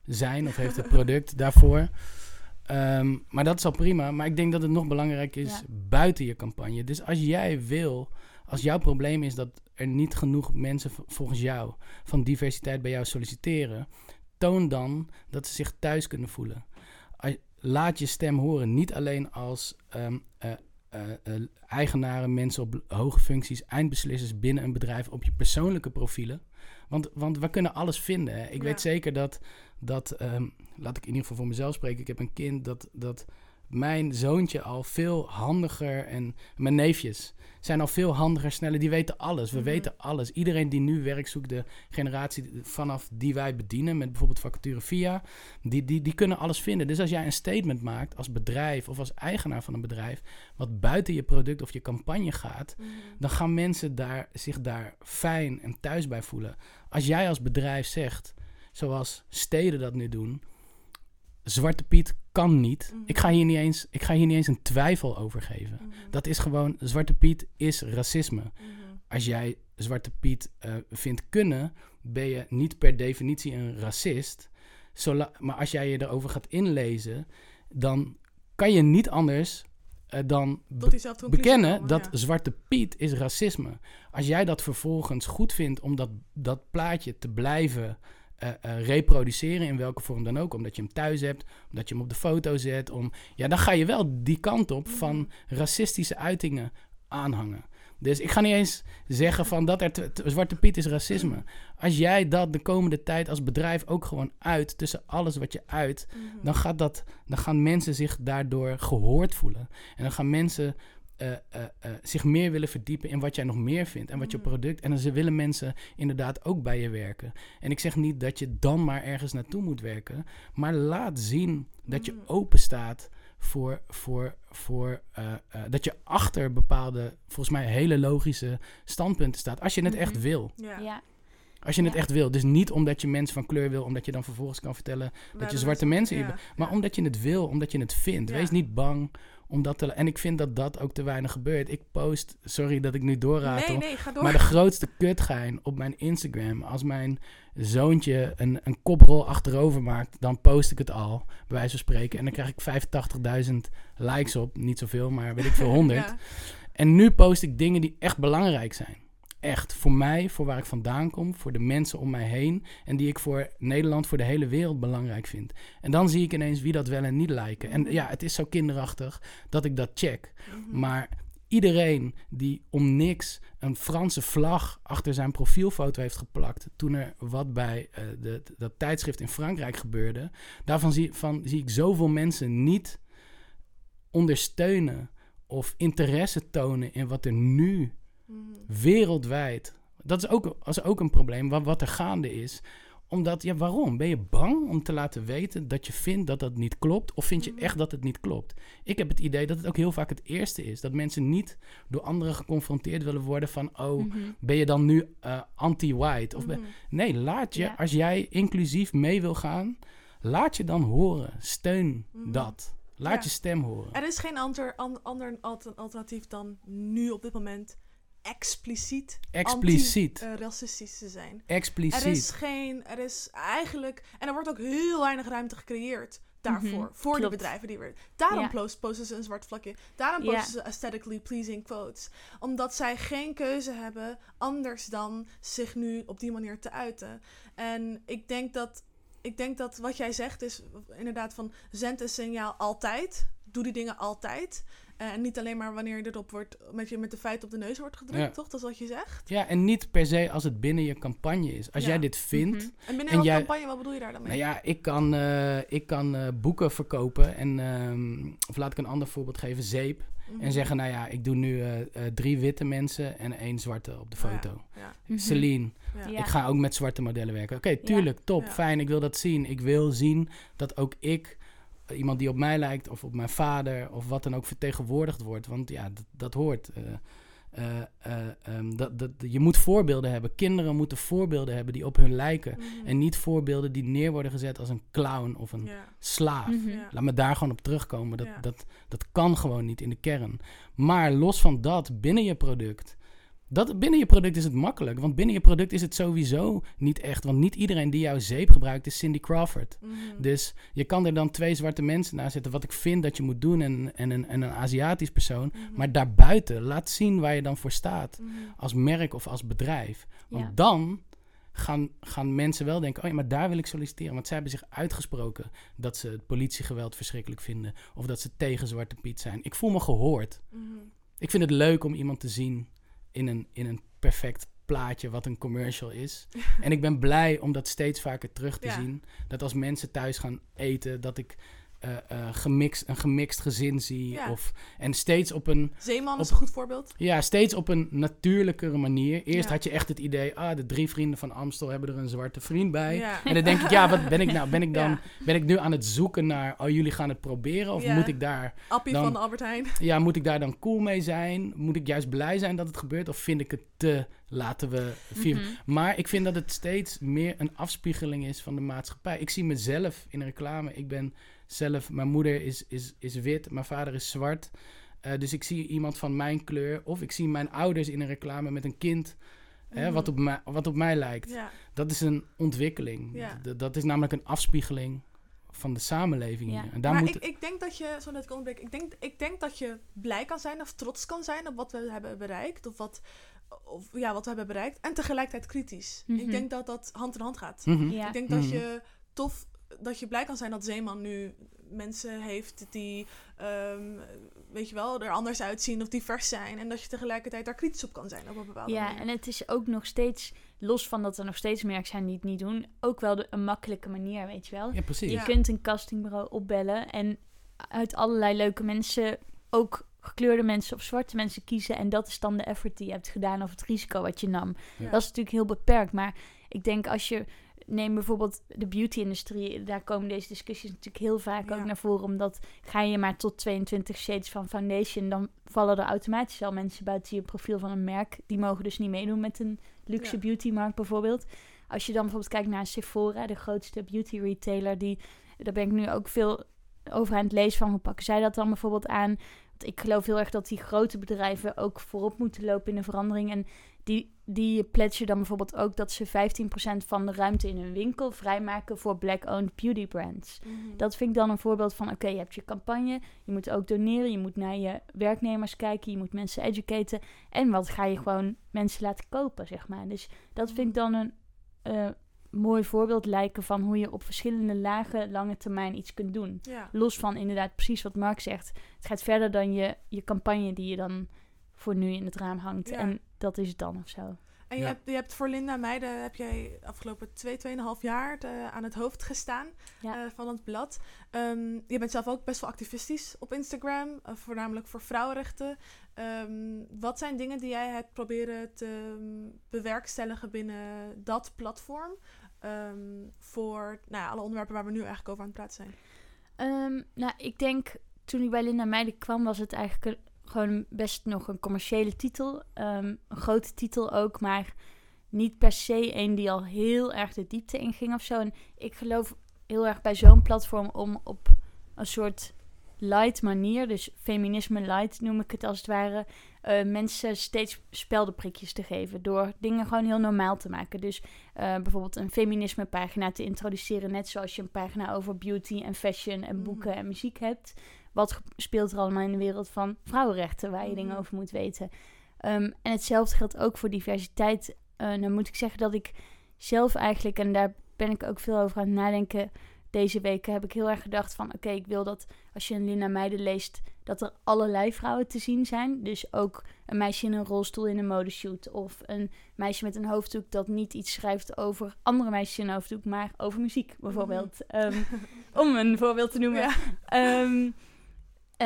zijn of heeft het product daarvoor. Ehm, maar dat is al prima. Maar ik denk dat het nog belangrijk is
Ja.
buiten je campagne. Dus als jij wil, als jouw probleem is dat er niet genoeg mensen volgens jou van diversiteit bij jou solliciteren, toon dan dat ze zich thuis kunnen voelen. Laat je stem horen, niet alleen als ehm, eh, eh, eh, eigenaren, mensen op hoge functies, eindbeslissers binnen een bedrijf op je persoonlijke profielen. Want, want we kunnen alles vinden. Hè. Ik
Ja.
weet zeker dat, dat ehm, laat ik in ieder geval voor mezelf spreken, ik heb een kind dat, dat mijn zoontje al veel handiger en mijn neefjes zijn al veel handiger, sneller. Die weten alles. We
Mhm.
weten alles. Iedereen die nu werk zoekt, de generatie vanaf die wij bedienen, met bijvoorbeeld vacature via, die, die, die kunnen alles vinden. Dus als jij een statement maakt als bedrijf of als eigenaar van een bedrijf, wat buiten je product of je campagne gaat,
Mhm.
dan gaan mensen daar, zich daar fijn en thuis bij voelen. Als jij als bedrijf zegt, zoals steden dat nu doen, Zwarte Piet kan niet.
Mhm.
Ik, ga hier niet eens, ik ga hier niet eens een twijfel over geven.
Mhm.
Dat is gewoon, Zwarte Piet is racisme.
Mhm.
Als jij Zwarte Piet eh, vindt kunnen, ben je niet per definitie een racist. Zola- maar als jij je erover gaat inlezen, dan kan je niet anders eh, dan bekennen
komen,
dat
ja.
Zwarte Piet is racisme. Als jij dat vervolgens goed vindt om dat, dat plaatje te blijven eh, eh, reproduceren, in welke vorm dan ook, omdat je hem thuis hebt, omdat je hem op de foto zet, om, ja, dan ga je wel die kant op
Mhm.
van racistische uitingen aanhangen. Dus ik ga niet eens zeggen van dat er te- te- Zwarte Piet is racisme. Als jij dat de komende tijd als bedrijf ook gewoon uit, tussen alles wat je uit,
Mhm.
dan, gaat dat, dan gaan mensen zich daardoor gehoord voelen. En dan gaan mensen eh, eh, eh, zich meer willen verdiepen in wat jij nog meer vindt en wat je
Mhm.
product. En dan ze willen mensen inderdaad ook bij je werken. En ik zeg niet dat je dan maar ergens naartoe moet werken, maar laat zien dat je
Mhm.
open staat voor, voor, voor eh, eh, dat je achter bepaalde, volgens mij hele logische standpunten staat. Als je het echt
Mhm.
wil.
Ja.
Ja.
Als je het
Ja.
echt wil. Dus niet omdat je mensen van kleur wil, omdat je dan vervolgens kan vertellen dat je zwarte mensen
ja,
bent. Maar
ja.
omdat je het wil, omdat je het vindt.
Ja.
Wees niet bang om dat te... En ik vind dat dat ook te weinig gebeurt. Ik post, sorry dat ik nu doorratel,
Nee, nee, ga door.
maar de grootste kutgein op mijn Instagram, als mijn zoontje een, een koprol achterover maakt, dan post ik het al, bij wijze van spreken. En dan krijg ik 85.000 likes op. Niet zoveel, maar weet ik veel, 100.
Ja.
En nu post ik dingen die echt belangrijk zijn. Echt, voor mij, voor waar ik vandaan kom, voor de mensen om mij heen. En die ik voor Nederland, voor de hele wereld belangrijk vind. En dan zie ik ineens wie dat wel en niet liken. En ja, het is zo kinderachtig dat ik dat check.
Mhm.
Maar iedereen die om niks een Franse vlag achter zijn profielfoto heeft geplakt. toen er wat bij eh, de, dat tijdschrift in Frankrijk gebeurde. daarvan zie, van, zie ik zoveel mensen niet ondersteunen of interesse tonen in wat er nu Wereldwijd. Dat is ook, is ook een probleem, wat, wat er gaande is. Omdat, ja, waarom? Ben je bang om te laten weten dat je vindt dat dat niet klopt? Of vind je
Mhm.
echt dat het niet klopt? Ik heb het idee dat het ook heel vaak het eerste is. Dat mensen niet door anderen geconfronteerd willen worden van... oh,
Mhm.
ben je dan nu eh, anti-white?
Mhm.
Nee, laat je,
Ja.
als jij inclusief mee wil gaan... laat je dan horen. Steun
Mhm.
dat. Laat
Ja.
je stem horen.
Er is geen ander, an- ander alter- alternatief dan nu op dit moment expliciet,
Expliciet.
racistisch te zijn.
Expliciet.
Er is geen, er is eigenlijk, en er wordt ook heel weinig ruimte gecreëerd daarvoor,
Mhm,
voor de
klopt.
bedrijven die weer. Daarom
Ja.
posten ze een zwart vlakje. Daarom posten ze aesthetically pleasing quotes. Omdat zij geen keuze hebben anders dan zich nu op die manier te uiten. En ik denk dat, ik denk dat wat jij zegt is inderdaad van zend een signaal altijd. Doe die dingen altijd. Eh, En niet alleen maar wanneer je erop wordt, met je met de feiten op de neus wordt gedrukt,
Ja.
toch? Dat is wat je zegt.
Ja, en niet per se als het binnen je campagne is. Als
Ja.
jij dit vindt,
Mhm.
En binnen
En
welke
jij-
campagne, wat bedoel je daar dan mee?
Nou ja, ik kan, eh, ik kan eh, boeken verkopen en, ehm, of laat ik een ander voorbeeld geven, zeep.
Mhm.
En zeggen, nou ja, ik doe nu eh, eh, drie witte mensen en één zwarte op de
ja,
foto.
Ja,
Mhm.
Celine, ik ga ook met zwarte modellen werken. Oké, tuurlijk, top,
Ja.
fijn, ik wil dat zien. Ik wil zien dat ook ik, iemand die op mij lijkt of op mijn vader of wat dan ook vertegenwoordigd wordt. Want ja, dat, dat hoort. eh, eh, eh, ehm, dat, dat, je moet voorbeelden hebben. Kinderen moeten voorbeelden hebben die op hun lijken.
Mhm.
En niet voorbeelden die neer worden gezet als een clown of een slaaf.
Mhm.
Laat me daar gewoon op terugkomen. Dat, dat, dat kan gewoon niet in de kern. Maar los van dat, binnen je product. Dat, binnen je product is het makkelijk. Want binnen je product is het sowieso niet echt. Want niet iedereen die jouw zeep gebruikt is Cindy Crawford.
Mhm.
Dus je kan er dan twee zwarte mensen naast zetten. Wat ik vind dat je moet doen. En, en, een, en een Aziatisch persoon.
Mhm.
Maar daarbuiten, laat zien waar je dan voor staat.
Mhm.
Als merk of als bedrijf. Want
Ja.
dan gaan, gaan mensen wel denken: oh ja, maar daar wil ik solliciteren. Want zij hebben zich uitgesproken dat ze het politiegeweld verschrikkelijk vinden. Of dat ze tegen Zwarte Piet zijn. Ik voel me gehoord. Ik vind het leuk om iemand te zien in een, in een perfect plaatje wat een commercial is. en ik ben blij om dat steeds vaker terug te
Ja.
zien. Dat als mensen thuis gaan eten, dat ik eh, eh, gemixt, een gemixt gezin zie.
Ja.
Of, en steeds op een,
Zeeman is een goed voorbeeld.
ja, steeds op een natuurlijkere manier. Eerst
Ja.
had je echt het idee, ah, de drie vrienden van Amstel hebben er een zwarte vriend bij.
Ja.
En dan denk ik, ja, wat ben ik nou? Ben ik dan,
Ja.
ben ik nu aan het zoeken naar, oh, jullie gaan het proberen? Of
Ja.
moet ik daar,
Appie
Dan-
van de Albert Heijn.
ja, moet ik daar dan cool mee zijn? Moet ik juist blij zijn dat het gebeurt? Of vind ik het te, laten we vier...
Mhm.
Maar ik vind dat het steeds meer een afspiegeling is van de maatschappij. Ik zie mezelf in reclame. Ik ben zelf, mijn moeder is, is, is wit, mijn vader is zwart. Eh, dus ik zie iemand van mijn kleur. Of ik zie mijn ouders in een reclame met een kind. Hè,
Mhm.
wat, op mij, wat op mij lijkt.
Ja.
Dat is een ontwikkeling.
Ja.
Dat is namelijk een afspiegeling van de samenleving.
Ja.
En daar
maar
moet,
ik, ik denk dat je, zo net ik onderbreken, ik denk, ik denk dat je blij kan zijn of trots kan zijn op wat we hebben bereikt. Of wat, of, ja, wat we hebben bereikt. En tegelijkertijd kritisch.
Mhm.
Ik denk dat dat hand in hand gaat.
Mhm.
Ja.
Ik denk dat
Mhm.
je tof, dat je blij kan zijn dat Zeeman nu mensen heeft die, ehm, weet je wel, er anders uitzien of divers zijn. En dat je tegelijkertijd daar kritisch op kan zijn op een bepaalde
Ja,
manier.
en het is ook nog steeds, los van dat er nog steeds merken zijn die het niet doen, ook wel de, een makkelijke manier, weet je wel.
Ja, precies.
Je
Ja.
kunt een castingbureau opbellen en uit allerlei leuke mensen ook gekleurde mensen of zwarte mensen kiezen. En dat is dan de effort die je hebt gedaan of het risico wat je nam.
Ja.
Dat is natuurlijk heel beperkt. Maar ik denk als je. Neem bijvoorbeeld de beauty-industrie. Daar komen deze discussies natuurlijk heel vaak
Ja.
ook naar voren. Omdat ga je maar tot 22 shades van foundation. dan vallen er automatisch al mensen buiten je profiel van een merk. Die mogen dus niet meedoen met een luxe
Ja.
beauty-markt bijvoorbeeld. Als je dan bijvoorbeeld kijkt naar Sephora, de grootste beauty-retailer. Die, daar ben ik nu ook veel over aan het lezen van. Hoe pakken zij dat dan bijvoorbeeld aan? Want ik geloof heel erg dat die grote bedrijven ook voorop moeten lopen in de verandering. En die, die pledgen dan bijvoorbeeld ook dat ze 15% van de ruimte in hun winkel vrijmaken voor black-owned beauty brands.
Mhm.
Dat vind ik dan een voorbeeld van, oké, je hebt je campagne, je moet ook doneren, je moet naar je werknemers kijken, je moet mensen educaten. En wat ga je gewoon mensen laten kopen, zeg maar. Dus dat vind ik dan een eh, mooi voorbeeld lijken van hoe je op verschillende lagen lange termijn iets kunt doen.
ja.
Los van inderdaad precies wat Mark zegt. Het gaat verder dan je, je campagne die je dan voor nu in het raam hangt.
Ja.
En dat is het dan of zo.
En je,
Ja.
hebt, je hebt voor Linda Meijden heb jij afgelopen twee, tweeënhalf jaar de- aan het hoofd gestaan
Ja.
eh, van het blad. Ehm, je bent zelf ook best wel activistisch op Instagram, eh, voornamelijk voor vrouwenrechten. Ehm, wat zijn dingen die jij hebt proberen te mm, bewerkstelligen binnen dat platform? ehm, voor nou ja, alle onderwerpen waar we nu eigenlijk over aan het praten zijn.
Ehm, nou, ik denk toen ik bij Linda Meijden kwam, was het eigenlijk gewoon best nog een commerciële titel. Ehm, een grote titel ook, maar niet per se een die al heel erg de diepte inging of zo. En ik geloof heel erg bij zo'n platform om op een soort light manier, dus feminisme light noem ik het als het ware, eh, mensen steeds speldenprikjes te geven. Door dingen gewoon heel normaal te maken. Dus eh, bijvoorbeeld een feminisme pagina te introduceren. Net zoals je een pagina over beauty en fashion en
Mhm.
boeken en muziek hebt. Wat speelt er allemaal in de wereld van vrouwenrechten waar je
Mhm.
dingen over moet weten. Ehm, en hetzelfde geldt ook voor diversiteit. Eh dan moet ik zeggen dat ik zelf eigenlijk, en daar ben ik ook veel over aan het nadenken deze weken, heb ik heel erg gedacht van oké, ik wil dat als je een Linda Meijden leest, dat er allerlei vrouwen te zien zijn. Dus ook een meisje in een rolstoel in een modeshoot. Of een meisje met een hoofddoek dat niet iets schrijft over andere meisjes in een hoofddoek, maar over muziek bijvoorbeeld. Ehm, om een voorbeeld te noemen.
Ja.
Ehm,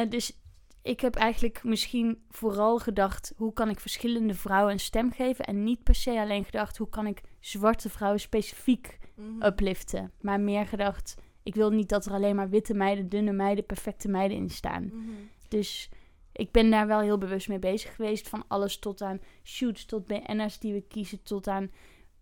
dus ik heb eigenlijk misschien vooral gedacht... hoe kan ik verschillende vrouwen een stem geven... en niet per se alleen gedacht... hoe kan ik zwarte vrouwen specifiek
Mhm.
upliften. Maar meer gedacht... ik wil niet dat er alleen maar witte meiden, dunne meiden... perfecte meiden in staan.
Mhm.
Dus ik ben daar wel heel bewust mee bezig geweest. Van alles tot aan shoots, tot BN'ers die we kiezen... tot aan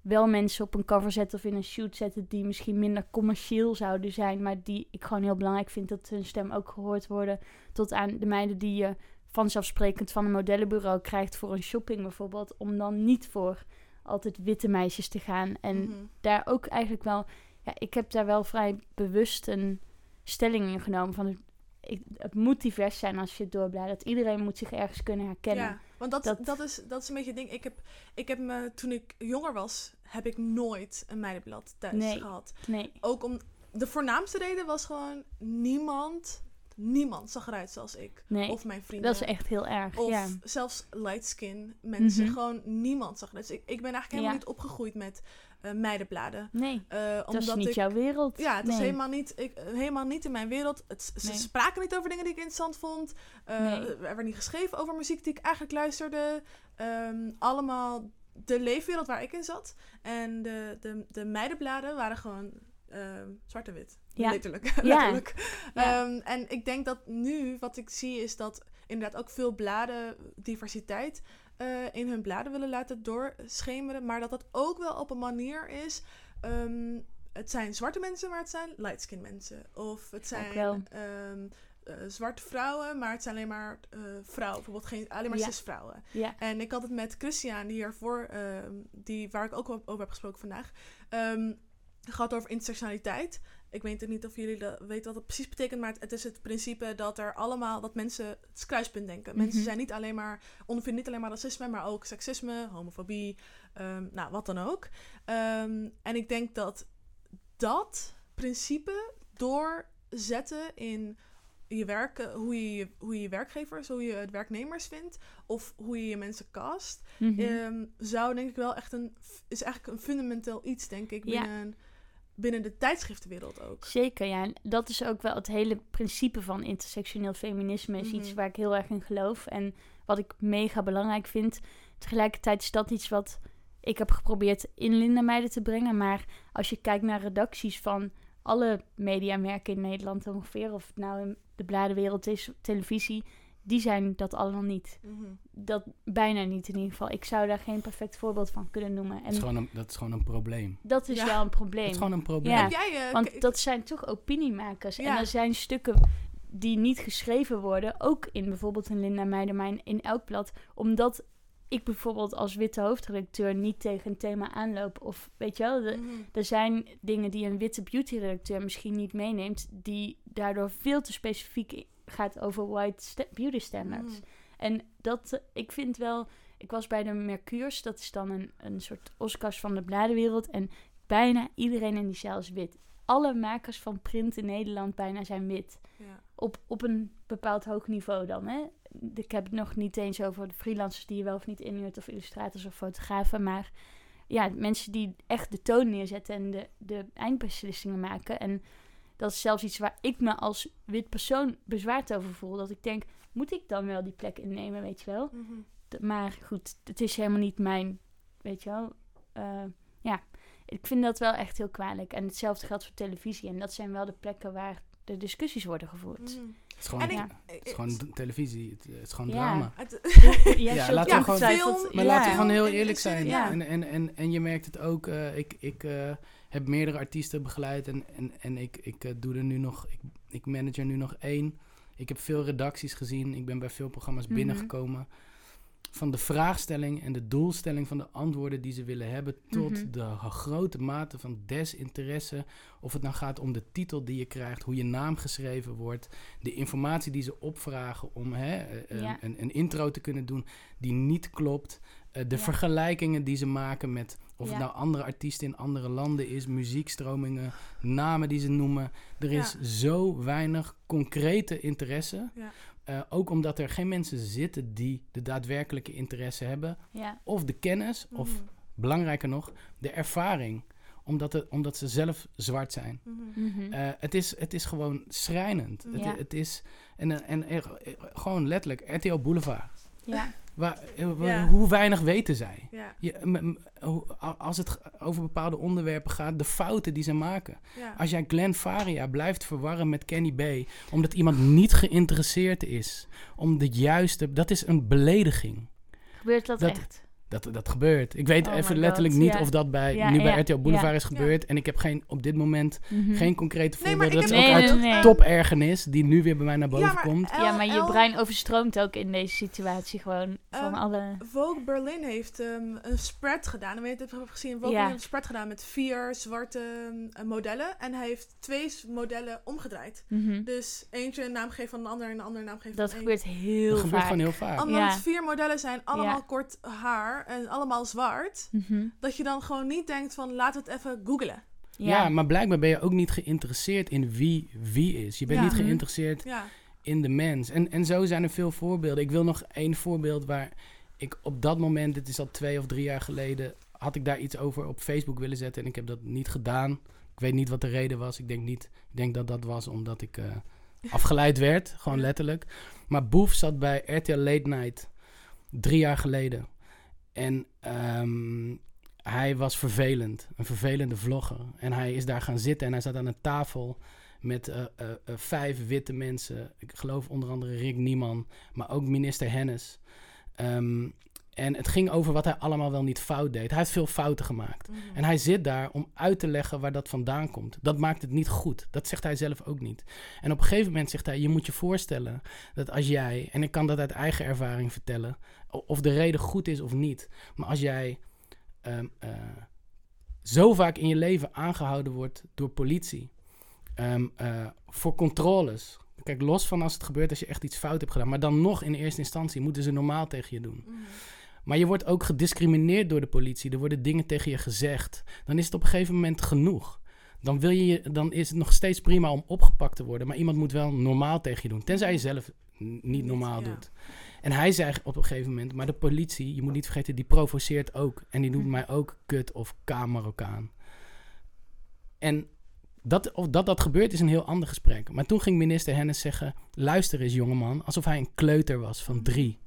wel mensen op een cover zetten of in een shoot zetten... die misschien minder commercieel zouden zijn... maar die ik gewoon heel belangrijk vind dat hun stem ook gehoord worden. Tot aan de meiden die je vanzelfsprekend van een modellenbureau krijgt... voor een shopping bijvoorbeeld. Om dan niet voor altijd witte meisjes te gaan. En
Mhm.
daar ook eigenlijk wel... Ja, ik heb daar wel vrij bewust een stelling in genomen van... Het, ik, het moet divers zijn als je het doorbladert. Iedereen moet zich ergens kunnen herkennen.
Ja, want dat, dat...
Dat-
is, dat is een beetje het ding. Ik heb, ik heb me, toen ik jonger was, heb ik nooit een meidenblad thuis
Nee.
gehad.
Nee.
Ook om, de voornaamste reden was gewoon niemand, niemand zag eruit zoals ik.
Nee,
Of mijn vrienden.
dat is echt heel erg.
Of
ja.
zelfs light skin mensen.
Mhm.
Gewoon niemand zag eruit. Dus ik, ik ben eigenlijk helemaal
Ja.
niet opgegroeid met eh, meidenbladen.
Nee,
Eh,
dat
omdat
is niet
ik,
jouw wereld.
Ja, het is helemaal niet, ik, eh, helemaal niet in mijn wereld. Het, ze
Nee.
spraken niet over dingen die ik interessant vond.
Nee.
Er werd niet geschreven over muziek die ik eigenlijk luisterde. Ehm, allemaal de leefwereld waar ik in zat. En de, de, de meidenbladen waren gewoon ehm, zwart en wit.
Ja.
Letterlijk.
Ja.
letterlijk.
Ja.
Ehm, en ik denk dat nu wat ik zie is dat inderdaad ook veel bladen diversiteit eh, in hun bladen willen laten doorschemeren. Maar dat dat ook wel op een manier is. ehm, het zijn zwarte mensen, maar het zijn light-skin mensen. Of het zijn ehm, eh, zwarte vrouwen, maar het zijn alleen maar eh, vrouwen. Bijvoorbeeld geen, alleen maar
Ja.
cis-vrouwen.
Ja.
En ik had het met Christian, die hiervoor, ehm, die, waar ik ook over heb gesproken vandaag, gehad over intersectionaliteit. Ik weet niet of jullie dat weten wat het precies betekent, maar het, is het principe dat er allemaal, dat mensen het is kruispunt denken. Mensen
Mhm.
zijn niet alleen maar, ondervinden niet alleen maar racisme, maar ook seksisme, homofobie, ehm, nou wat dan ook. Ehm, en ik denk dat dat principe doorzetten in je werk, eh, hoe je, hoe je je werkgevers, hoe je het werknemers vindt, of hoe je je mensen cast,
Mhm.
ehm, zou denk ik wel echt een, is eigenlijk een fundamenteel iets, denk ik,
Ja.
Binnen, de tijdschriftenwereld ook.
Zeker, ja. En dat is ook wel het hele principe van intersectioneel feminisme. Is iets
Mhm.
waar ik heel erg in geloof. En wat ik mega belangrijk vind. Tegelijkertijd is dat iets wat ik heb geprobeerd in Linda Meiden te brengen. Maar als je kijkt naar redacties van alle mediamerken in Nederland ongeveer... of het nou in de bladenwereld is, televisie... die zijn dat allemaal niet.
Mhm.
Dat bijna niet in ieder geval. Ik zou daar geen perfect voorbeeld van kunnen noemen.
Dat is gewoon een, dat is gewoon een probleem.
dat is
Ja.
wel een probleem.
Het is gewoon een probleem.
Ja.
Jij, eh,
Want dat zijn toch opiniemakers. En er zijn stukken die niet geschreven worden, ook in bijvoorbeeld een Linda Meijermijn in elk blad, omdat ik bijvoorbeeld als witte hoofdredacteur niet tegen een thema aanloop. Of weet je wel, de-
Mhm.
er zijn dingen die een witte beauty-redacteur misschien niet meeneemt, die daardoor veel te specifiek gaat over white sta- beauty standards.
Mhm.
En dat, eh, ik vind wel, ik was bij de Mercures, dat is dan een, een soort Oscars van de bladenwereld. En bijna iedereen in die zaal is wit. Alle makers van print in Nederland bijna zijn wit.
Ja.
Op, op een bepaald hoog niveau dan. Hè? Ik heb het nog niet eens over de freelancers die je wel of niet inhuurt, of illustrators of fotografen. Maar ja, mensen die echt de toon neerzetten en de, de eindbeslissingen maken. En dat is zelfs iets waar ik me als wit persoon bezwaard over voel. Dat ik denk, moet ik dan wel die plek innemen, weet je wel?
Mhm.
Maar goed, het is helemaal niet mijn, weet je wel. eh, ja, ik vind dat wel echt heel kwalijk. En hetzelfde geldt voor televisie. En dat zijn wel de plekken waar de discussies worden gevoerd.
Mhm.
Het is gewoon,
En ik,
Ja.
het is gewoon d- televisie. Het, het is gewoon
Ja.
drama.
Ja,
Ja, laten we gewoon-
Film,
Maar
Ja.
laten we gewoon heel eerlijk zijn.
ja.
En, en, en, en je merkt het ook. eh, ik ik eh, heb meerdere artiesten begeleid. En, en, en ik, ik eh, doe er nu nog. Ik, ik manage er nu nog één. Ik heb veel redacties gezien. Ik ben bij veel programma's
Mhm.
binnengekomen. Van de vraagstelling en de doelstelling van de antwoorden die ze willen hebben. Tot
Mhm.
de grote mate van desinteresse. Of het nou gaat om de titel die je krijgt. Hoe je naam geschreven wordt. De informatie die ze opvragen om hè, eh, eh,
Ja.
een, een intro te kunnen doen. Die niet klopt. Eh, de
Ja.
vergelijkingen die ze maken met of
Ja.
het nou andere artiesten in andere landen is, muziekstromingen, namen die ze noemen. Er is zo weinig concrete interesse. Eh, ook omdat er geen mensen zitten die de daadwerkelijke interesse hebben.
Ja,
Of de kennis, of
Mhm.
belangrijker nog, de ervaring. Omdat, het, omdat ze zelf zwart zijn.
Mhm.
mhm.
Eh, het, is, het is gewoon schrijnend. Het,
Ja.
het is, en, en, en, gewoon letterlijk, RTL Boulevard.
Ja,
Waar, eh,
Ja.
Hoe weinig weten zij?
Ja,
Je, als het over bepaalde onderwerpen gaat, de fouten die ze maken.
ja.
Als jij Glenn Faria blijft verwarren met Kenny B, omdat iemand niet geïnteresseerd is om de juiste, dat is een belediging.
gebeurt dat,
Dat-
echt?
Dat, dat gebeurt. Ik weet
Oh
even letterlijk
God,
niet
ja.
of dat bij,
Ja,
nu bij RTL Boulevard
ja.
is gebeurd. En ik heb geen, op dit moment
Mhm.
geen concrete voorbeelden. Dat is ook
Nee,
uit
nee,
topergernis, die nu weer bij mij naar boven
maar
komt.
Ja, maar je brein overstroomt ook in deze situatie gewoon van
Ehm,
alle...
Vogue Berlin heeft ehm, een spread gedaan. En weet je, heb gezien. Vogue. Berlin heeft een spread gedaan met vier zwarte ehm, modellen. En hij heeft twee modellen omgedraaid.
Mhm.
Dus eentje een naam geeft van de ander en de andere naam geeft
Dat
van
gebeurt heel
Dat
vaak.
gebeurt gewoon heel vaak.
Omdat het vier modellen zijn, allemaal
Ja.
kort haar en allemaal zwart.
Mhm.
Dat je dan gewoon niet denkt van laten we het even googlen.
Ja. maar blijkbaar ben je ook niet geïnteresseerd in wie wie is. Je bent
Ja.
niet
Mhm.
geïnteresseerd
Ja,
in de mens. En, en zo zijn er veel voorbeelden. Ik wil nog één voorbeeld waar ik op dat moment, dit is al twee of drie jaar geleden, had ik daar iets over op Facebook willen zetten en ik heb dat niet gedaan. Ik weet niet wat de reden was. Ik denk niet, ik denk dat dat was omdat ik eh, afgeleid werd, gewoon letterlijk. Maar Boef zat bij RTL Late Night drie jaar geleden. En ehm, hij was vervelend, een vervelende vlogger. En hij is daar gaan zitten en hij zat aan een tafel met eh, eh, eh, vijf witte mensen. Ik geloof onder andere Rick Nieman, maar ook minister Hennis. Ehm, en het ging over wat hij allemaal wel niet fout deed. Hij heeft veel fouten gemaakt.
Mhm.
En hij zit daar om uit te leggen waar dat vandaan komt. Dat maakt het niet goed. Dat zegt hij zelf ook niet. En op een gegeven moment zegt hij: Je moet je voorstellen dat als jij, en ik kan dat uit eigen ervaring vertellen, of de reden goed is of niet, maar als jij ehm, eh, zo vaak in je leven aangehouden wordt door politie ehm, eh, voor controles. Kijk, los van als het gebeurt als je echt iets fout hebt gedaan, maar dan nog in eerste instantie moeten ze normaal tegen je doen.
Mhm.
Maar je wordt ook gediscrimineerd door de politie. Er worden dingen tegen je gezegd. Dan is het op een gegeven moment genoeg. Dan, wil je, dan is het nog steeds prima om opgepakt te worden. Maar iemand moet wel normaal tegen je doen. Tenzij je zelf niet normaal
ja.
doet. En hij zei op een gegeven moment... Maar de politie, je moet niet vergeten, die provoceert ook. En die noemt mij ook kut of K-Marokkaan. En dat, of dat dat gebeurt is een heel ander gesprek. Maar toen ging minister Hennis zeggen... Luister eens jongeman, alsof hij een kleuter was van drie.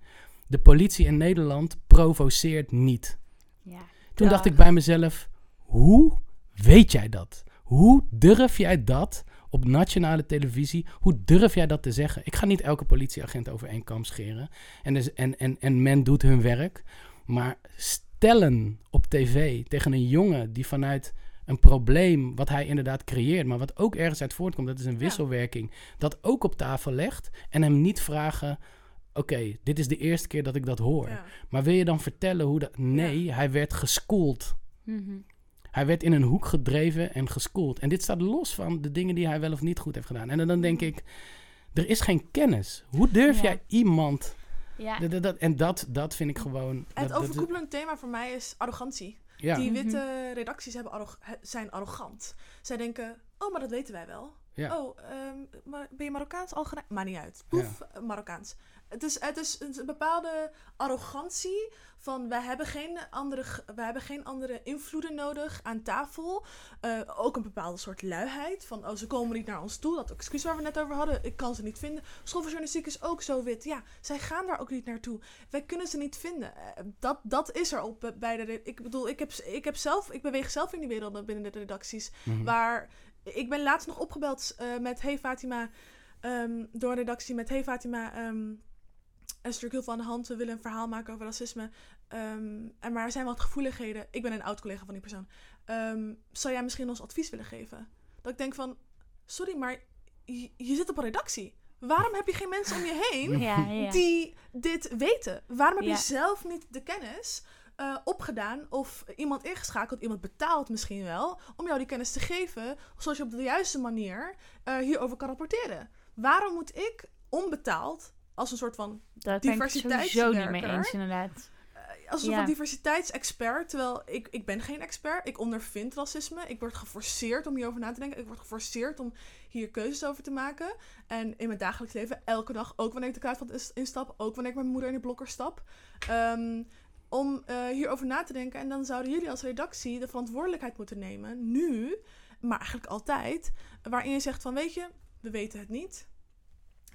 De politie in Nederland provoceert niet.
Ja.
Toen dacht ik bij mezelf: hoe weet jij dat? Hoe durf jij dat op nationale televisie? Hoe durf jij dat te zeggen? Ik ga niet elke politieagent over één kam scheren. En, dus, en, en, en men doet hun werk. Maar stellen op tv tegen een jongen die vanuit een probleem wat hij inderdaad creëert, maar wat ook ergens uit voortkomt, dat is een wisselwerking, dat ook op tafel legt en hem niet vragen: Oké, dit is de eerste keer dat ik dat hoor.
Ja.
Maar wil je dan vertellen hoe dat... Nee, hij werd geschoold.
Mhm.
Hij werd in een hoek gedreven en geschoold. En dit staat los van de dingen die hij wel of niet goed heeft gedaan. En dan, denk ik, er is geen kennis. Hoe durf
Ja.
jij iemand...
Ja.
Dat, dat, dat- en dat, dat vind ik gewoon...
Het
dat- dat-
overkoepelend thema voor mij is arrogantie.
ja,
Die
Mhm.
witte redacties hebben arro- zijn arrogant. Zij denken, oh, maar dat weten wij wel.
ja.
Oh, ehm, maar ben je Marokkaans? Algerijn? Maakt niet uit. Poef, Marokkaans. Het is, het is een bepaalde arrogantie van wij hebben geen andere, wij hebben geen andere invloeden nodig aan tafel. Eh, ook een bepaalde soort luiheid van oh, ze komen niet naar ons toe. Dat excuus waar we net over hadden, ik kan ze niet vinden. School voor journalistiek is ook zo wit. Ja, zij gaan daar ook niet naartoe. Wij kunnen ze niet vinden. Eh, dat, dat is er op eh, bij de. Ik bedoel, ik heb, ik heb zelf, ik beweeg zelf in die werelden binnen de redacties.
Mhm.
Waar ik ben laatst nog opgebeld met Hey Fatima. ehm, door een redactie met Hey Fatima. er is natuurlijk heel veel aan de hand. We willen een verhaal maken over racisme. Ehm, en maar er zijn wat gevoeligheden. Ik ben een oud collega van die persoon. Ehm, zou jij misschien ons advies willen geven? Dat ik denk van, sorry, maar je, je zit op een redactie. Waarom heb je geen mensen om je heen
Ja, ja.
die dit weten? Waarom heb
Ja.
je zelf niet de kennis eh, opgedaan of iemand ingeschakeld, iemand betaald misschien wel, om jou die kennis te geven, zodat je op de juiste manier eh, hierover kan rapporteren? Waarom moet ik onbetaald als een soort van
Daar ben ik het sowieso niet mee
diversiteitswerker.
eens, inderdaad.
als een
Ja.
soort van diversiteitsexpert, terwijl ik, ik ben geen expert. Ik ondervind racisme. Ik word geforceerd om hierover na te denken. Ik word geforceerd om hier keuzes over te maken. En in mijn dagelijks leven, elke dag, ook wanneer ik de kruidvat instap, ook wanneer ik met mijn moeder in de blokker stap, ehm, om eh, hierover na te denken. En dan zouden jullie als redactie de verantwoordelijkheid moeten nemen, nu, maar eigenlijk altijd, waarin je zegt van, weet je, we weten het niet.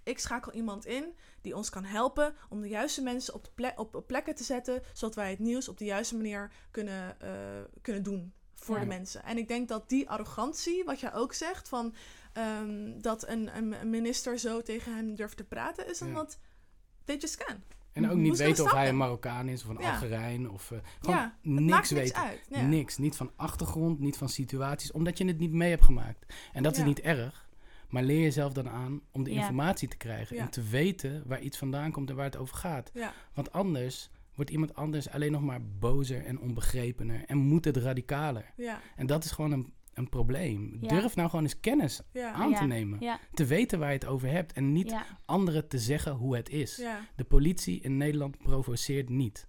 Ik schakel iemand in die ons kan helpen om de juiste mensen op, de ple- op, plekken te zetten, zodat wij het nieuws op de juiste manier kunnen, eh, kunnen doen voor
Ja.
de mensen. En ik denk dat die arrogantie, wat jij ook zegt, van ehm, dat een, een, minister zo tegen hem durft te praten, is
Ja.
omdat they just can.
En ook niet weten of hij een Marokkaan is of een
Ja.
Algerijn. Of, eh, gewoon
ja,
niks weten.
uit. Ja.
Niks. Niet van achtergrond, niet van situaties. Omdat je het niet mee hebt gemaakt. En dat
Ja.
is niet erg. Maar leer jezelf dan aan om de
Ja.
informatie te krijgen.
Ja.
En te weten waar iets vandaan komt en waar het over gaat.
Ja.
Want anders wordt iemand anders alleen nog maar bozer en onbegrepener. En moet het radicaler.
Ja,
En dat is gewoon een, een probleem.
Ja.
Durf nou gewoon eens kennis
ja,
aan
Ja.
te nemen.
Ja,
Te weten waar je het over hebt. En niet
ja.
anderen te zeggen hoe het is.
ja.
De politie in Nederland provoceert niet.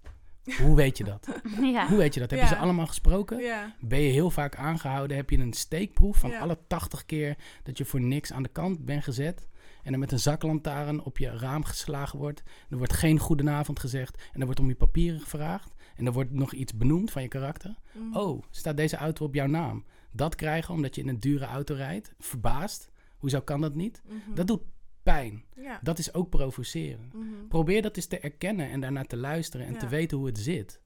Hoe weet je dat?
ja.
Hoe weet je dat? Heb
Ja.
je ze allemaal gesproken?
ja.
Ben je heel vaak aangehouden? Heb je een steekproef van
Ja.
alle 80 keer dat je voor niks aan de kant bent gezet? en er met een zaklantaarn op je raam geslagen wordt. Er wordt geen goedenavond gezegd en er wordt om je papieren gevraagd. En er wordt nog iets benoemd van je karakter.
Mhm.
Oh, staat deze auto op jouw naam? Dat krijgen omdat je in een dure auto rijdt, verbaasd. Hoezo kan dat niet?
Mhm.
Dat doet pijn.
Ja.
Dat is ook provoceren.
Mhm.
Probeer dat eens te erkennen en daarna te luisteren en
Ja.
te weten hoe het zit.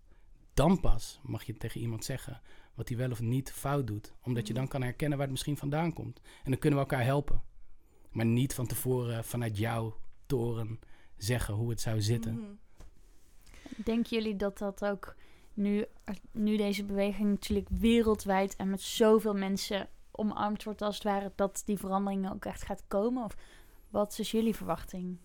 Dan pas mag je tegen iemand zeggen wat hij wel of niet fout doet. Omdat je
Mhm.
dan kan herkennen waar het misschien vandaan komt. En dan kunnen we elkaar helpen. Maar niet van tevoren vanuit jouw toren zeggen hoe het zou zitten.
Mhm.
Denken jullie dat dat ook nu, nu deze beweging natuurlijk wereldwijd en met zoveel mensen omarmd wordt als het ware, dat die verandering ook echt gaat komen? Of wat is jullie verwachting?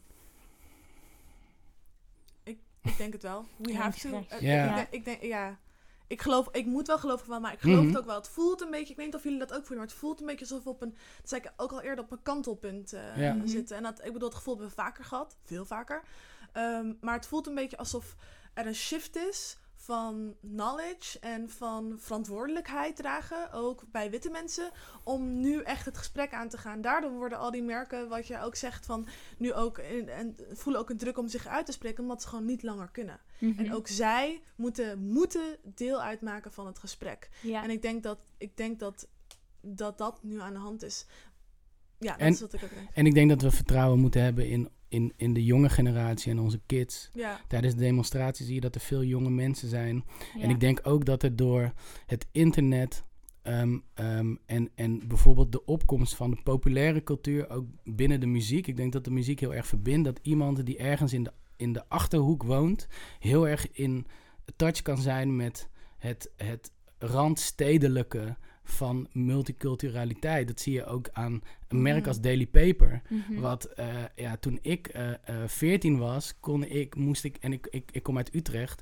Ik denk het wel. We have to. Eh,
Ja.
Ik, denk, ik denk, ja. Ik geloof, ik moet wel geloven van, maar ik geloof
Mhm.
het ook wel. Het voelt een beetje, ik weet niet of jullie dat ook voelen, maar het voelt een beetje alsof we op een, dat zei ik ook al eerder, op een kantelpunt eh,
Ja.
Mhm.
zitten. En dat, ik bedoel, het gevoel hebben we vaker gehad, veel vaker. Ehm, maar het voelt een beetje alsof er een shift is van knowledge en van verantwoordelijkheid dragen, ook bij witte mensen, om nu echt het gesprek aan te gaan. Daardoor worden al die merken, wat je ook zegt, van nu ook in- en voelen ook een druk om zich uit te spreken, omdat ze gewoon niet langer kunnen.
Mhm.
En ook zij moeten, moeten deel uitmaken van het gesprek.
ja.
En ik denk dat, ik denk dat, dat dat nu aan de hand is. Ja, dat
En-
is wat ik ook denk.
En ik denk dat we vertrouwen moeten hebben in, in, in de jonge generatie en onze kids.
Ja,
Tijdens de demonstratie zie je dat er veel jonge mensen zijn.
ja.
En ik denk ook dat er door het internet ehm, ehm, en, en bijvoorbeeld de opkomst van de populaire cultuur, ook binnen de muziek. Ik denk dat de muziek heel erg verbindt. Dat iemand die ergens in de, in de achterhoek woont, heel erg in touch kan zijn met het, het randstedelijke van multiculturaliteit. Dat zie je ook aan een merk
Mhm.
als Daily Paper.
Mhm.
Wat, eh, ja, toen ik eh, eh, 14 was, kon ik, moest ik, en ik, ik, ik kom uit Utrecht,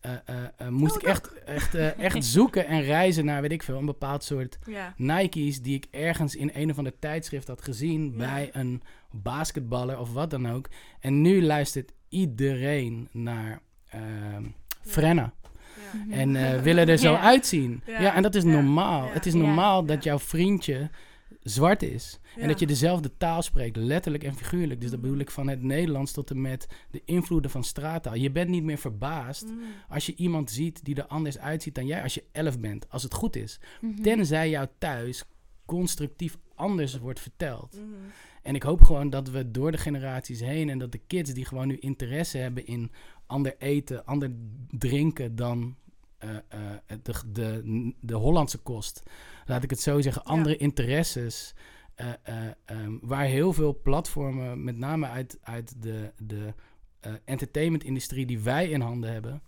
eh, eh, eh, moest
Oh,
ik echt, echt, eh, echt zoeken en reizen naar, weet ik veel, een bepaald soort. Nike's die ik ergens in een of ander tijdschrift had gezien bij een basketballer of wat dan ook. En nu luistert iedereen naar ehm Frenna.
Ja.
En eh, willen er zo uitzien. Ja.
Ja.
en dat is normaal. Het is normaal dat jouw vriendje zwart is.
Ja.
En dat je dezelfde taal spreekt, letterlijk en figuurlijk. Dus dat
Mhm.
bedoel ik van het Nederlands tot en met de invloeden van straattaal. Je bent niet meer verbaasd
Mhm.
als je iemand ziet die er anders uitziet dan jij als je elf bent, als het goed is.
Mhm.
Tenzij jou thuis constructief anders wordt verteld.
Mhm.
En ik hoop gewoon dat we door de generaties heen en dat de kids die gewoon nu interesse hebben in ander eten, ander drinken dan eh, eh, de, de, de Hollandse kost. Laat ik het zo zeggen,
Ja.
andere interesses. eh, eh, ehm, waar heel veel platformen, met name uit, uit de, de entertainment-industrie die wij in handen hebben,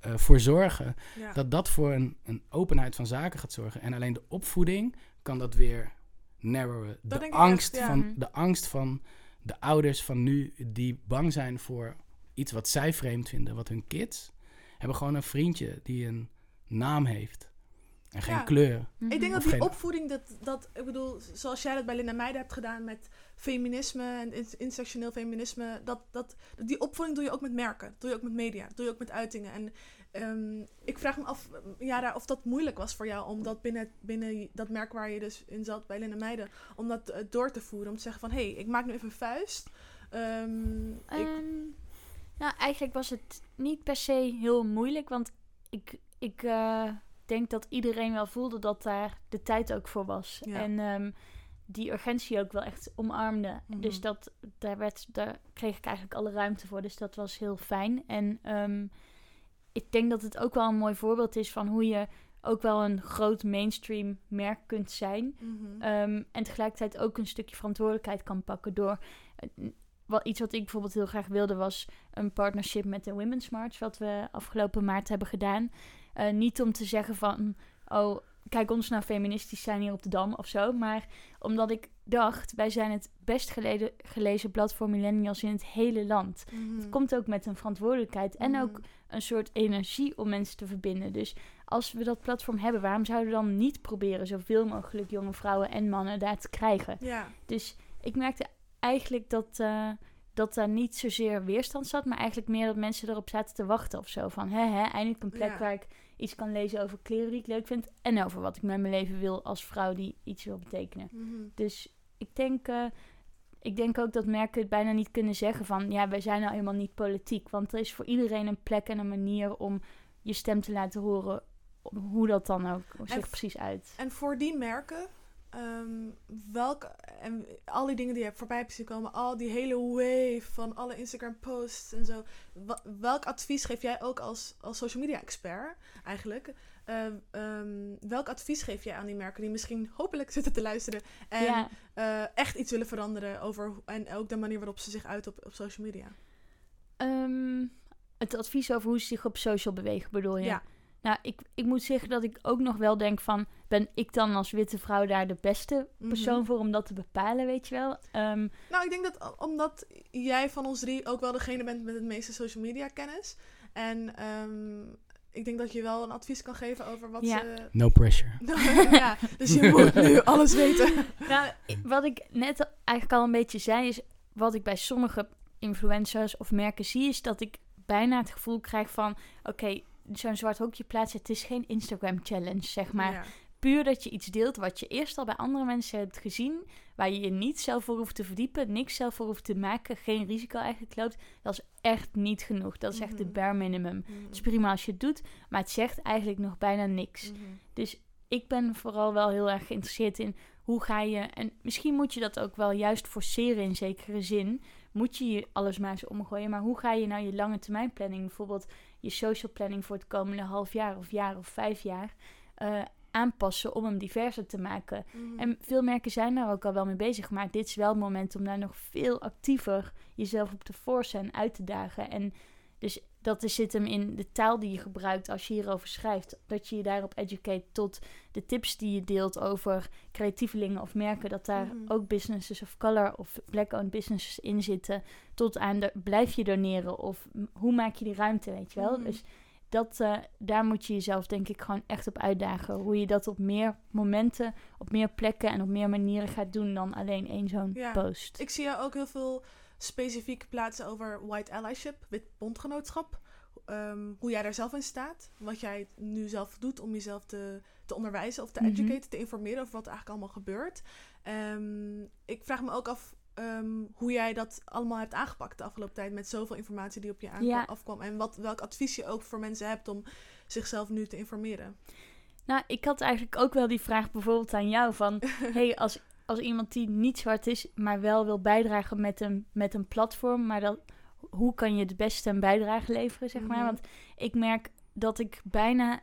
voor zorgen
Ja.
dat dat voor een, een openheid van zaken gaat zorgen. En alleen de opvoeding kan dat weer narrowen. De angst,
echt, ja.
van,
Mhm.
de angst van de ouders van nu die bang zijn voor iets wat zij vreemd vinden. Wat hun kids hebben gewoon een vriendje die een naam heeft. En geen
Ja.
kleur.
Mhm.
Ik denk dat
Of
die
geen-
opvoeding, dat, dat, ik bedoel, zoals jij dat bij Linda Meijden hebt gedaan met feminisme en in- intersectioneel feminisme, dat, dat, die opvoeding doe je ook met merken, dat doe je ook met media, dat doe je ook met uitingen. En ehm, ik vraag me af, Jara, of dat moeilijk was voor jou om dat binnen, binnen dat merk waar je dus in zat bij Linda Meijden, om dat eh, door te voeren, om te zeggen van, hé, hey, ik maak nu even een vuist. Ehm, ik,
Ehm, nou, eigenlijk was het niet per se heel moeilijk, want ik, ik eh, denk dat iedereen wel voelde dat daar de tijd ook voor was.
Ja.
En ehm, die urgentie ook wel echt omarmde.
Mhm.
Dus dat, daar, werd, daar kreeg ik eigenlijk alle ruimte voor. Dus dat was heel fijn. En ehm, ik denk dat het ook wel een mooi voorbeeld is van hoe je ook wel een groot mainstream merk kunt zijn.
mhm.
Ehm, en tegelijkertijd ook een stukje verantwoordelijkheid kan pakken door. Wat, iets wat ik bijvoorbeeld heel graag wilde was een partnership met de Women's March, wat we afgelopen maart hebben gedaan. Eh, niet om te zeggen van, oh, kijk ons nou feministisch zijn hier op de Dam of zo. Maar omdat ik dacht, wij zijn het best geleden, gelezen blad voor millennials in het hele land.
Mhm.
Het komt ook met een verantwoordelijkheid en
Mhm.
ook een soort energie om mensen te verbinden. Dus als we dat platform hebben, waarom zouden we dan niet proberen zoveel mogelijk jonge vrouwen en mannen daar te krijgen?
Ja,
Dus ik merkte eigenlijk dat, eh, dat daar niet zozeer weerstand zat, maar eigenlijk meer dat mensen erop zaten te wachten of zo. Van hè, hè, eindelijk een plek
Ja.
waar ik iets kan lezen over kleren die ik leuk vind en over wat ik met mijn leven wil als vrouw die iets wil betekenen.
mhm.
Dus ik denk eh, ik denk ook dat merken het bijna niet kunnen zeggen van... ja, wij zijn nou helemaal niet politiek. Want er is voor iedereen een plek en een manier om je stem te laten horen... hoe dat dan ook zich precies uit.
En voor die merken, ehm, welke, en al die dingen die je hebt voorbij hebt zien komen, al die hele wave van alle Instagram posts en zo. welk advies geef jij ook als, als social media expert eigenlijk? Ehm, ehm, welk advies geef jij aan die merken die misschien hopelijk zitten te luisteren en
ja,
eh, echt iets willen veranderen over en ook de manier waarop ze zich uit op, op social media?
Het advies over hoe ze zich op social bewegen, bedoel je?
Ja.
Nou, ik, ik moet zeggen dat ik ook nog wel denk van... ben ik dan als witte vrouw daar de beste persoon
Mhm.
voor om dat te bepalen, weet je wel? Ehm,
Nou, ik denk dat omdat jij van ons drie ook wel degene bent met het meeste social media kennis. En ehm, ik denk dat je wel een advies kan geven over wat
Ja.
ze...
No pressure.
ja, dus je moet nu alles weten.
nou, wat ik net eigenlijk al een beetje zei... is wat ik bij sommige influencers of merken zie... is dat ik bijna het gevoel krijg van... oké, zo'n zwart hokje plaatsen... het is geen Instagram-challenge, zeg maar.
Ja.
puur dat je iets deelt wat je eerst al bij andere mensen hebt gezien, waar je je niet zelf voor hoeft te verdiepen, niks zelf voor hoeft te maken, geen risico eigenlijk loopt, dat is echt niet genoeg. Dat is echt de
Mhm.
bare minimum.
Mhm.
Het is prima als je het doet, maar het zegt eigenlijk nog bijna niks.
Mhm.
Dus ik ben vooral wel heel erg geïnteresseerd in hoe ga je, en misschien moet je dat ook wel juist forceren in zekere zin, moet je je alles maar eens omgooien, maar hoe ga je nou je lange termijn planning, bijvoorbeeld je social planning voor het komende half jaar of jaar of vijf jaar, eh, aanpassen om hem diverser te maken.
Mhm.
En veel merken zijn daar ook al wel mee bezig. Maar dit is wel het moment om daar nog veel actiever jezelf op te forcen en uit te dagen. En dus dat is, zit hem in de taal die je gebruikt als je hierover schrijft. Dat je je daarop educate tot de tips die je deelt over creatievelingen of merken. Dat daar
Mhm.
ook businesses of color of black-owned businesses in zitten. Tot aan de blijf je doneren of hoe maak je die ruimte, weet je wel.
Mhm.
Dus dat, eh, daar moet je jezelf denk ik gewoon echt op uitdagen. Hoe je dat op meer momenten, op meer plekken en op meer manieren gaat doen dan alleen één zo'n
Ja.
post.
Ik zie jou ook heel veel specifiek plaatsen over white allyship, wit bondgenootschap. Ehm, hoe jij daar zelf in staat. Wat jij nu zelf doet om jezelf te, te onderwijzen of te
Mhm.
educaten, te informeren over wat er eigenlijk allemaal gebeurt. Ehm, ik vraag me ook af ehm, hoe jij dat allemaal hebt aangepakt de afgelopen tijd met zoveel informatie die op je aankwam,
Ja.
afkwam. En wat, welk advies je ook voor mensen hebt om zichzelf nu te informeren.
Nou, ik had eigenlijk ook wel die vraag bijvoorbeeld aan jou van... hey, als, als iemand die niet zwart is, maar wel wil bijdragen met een, met een platform... maar dat, hoe kan je het beste een bijdrage leveren, zeg maar?
Mhm.
Want ik merk dat ik bijna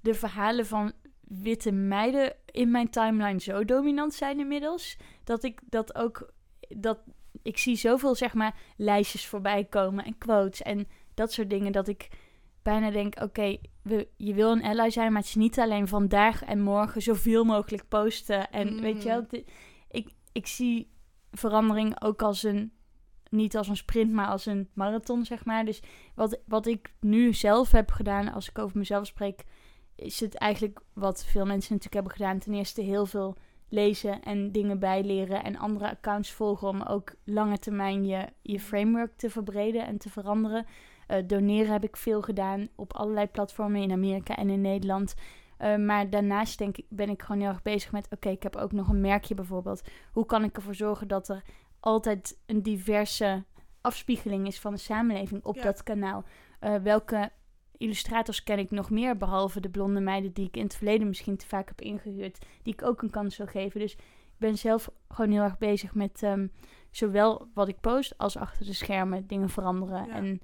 de verhalen van witte meiden in mijn timeline zo dominant zijn inmiddels... dat ik dat ook... Dat, ik zie zoveel, zeg maar, lijstjes voorbij komen en quotes en dat soort dingen... dat ik bijna denk, oké, je wil een ally zijn, maar het is niet alleen vandaag en morgen zoveel mogelijk posten. En
Mm.
weet je wel, ik, ik zie verandering ook als een, niet als een sprint, maar als een marathon, zeg maar. Dus wat, wat ik nu zelf heb gedaan, als ik over mezelf spreek, is het eigenlijk wat veel mensen natuurlijk hebben gedaan. Ten eerste heel veel lezen en dingen bijleren en andere accounts volgen om ook lange termijn je, je framework te verbreden en te veranderen. Eh, doneren heb ik veel gedaan op allerlei platformen in Amerika en in Nederland. Eh, maar daarnaast denk ik, ben ik gewoon heel erg bezig met... oké, ik heb ook nog een merkje bijvoorbeeld. Hoe kan ik ervoor zorgen dat er altijd een diverse afspiegeling is van de samenleving op
Ja.
dat kanaal? Eh, welke illustrators ken ik nog meer, behalve de blonde meiden die ik in het verleden misschien te vaak heb ingehuurd, die ik ook een kans wil geven. Dus ik ben zelf gewoon heel erg bezig met ehm, zowel wat ik post als achter de schermen dingen veranderen.
Ja.
En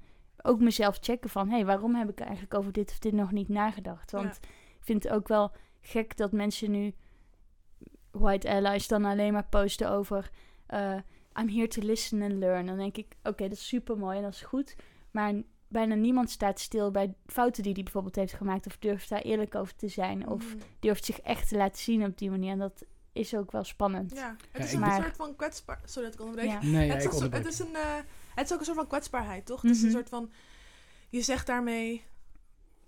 ook mezelf checken van, hé, hey, waarom heb ik eigenlijk over dit of dit nog niet nagedacht? Want ik vind het ook wel gek dat mensen nu, white allies, dan alleen maar posten over, eh, I'm here to listen and learn. Dan denk ik, oké, dat is super mooi en dat is goed. Maar bijna niemand staat stil bij fouten die hij bijvoorbeeld heeft gemaakt. Of durft daar eerlijk over te zijn. Of
Mhm.
durft zich echt te laten zien op die manier. En dat is ook wel spannend.
Ja, het is een soort van kwetsbaar... Sorry dat ik onderbreek.
Ja.
Nee, ja,
het, is
ik
het, is een, eh, het is ook een soort van kwetsbaarheid, toch? Het is een
Mhm.
soort van... Je zegt daarmee...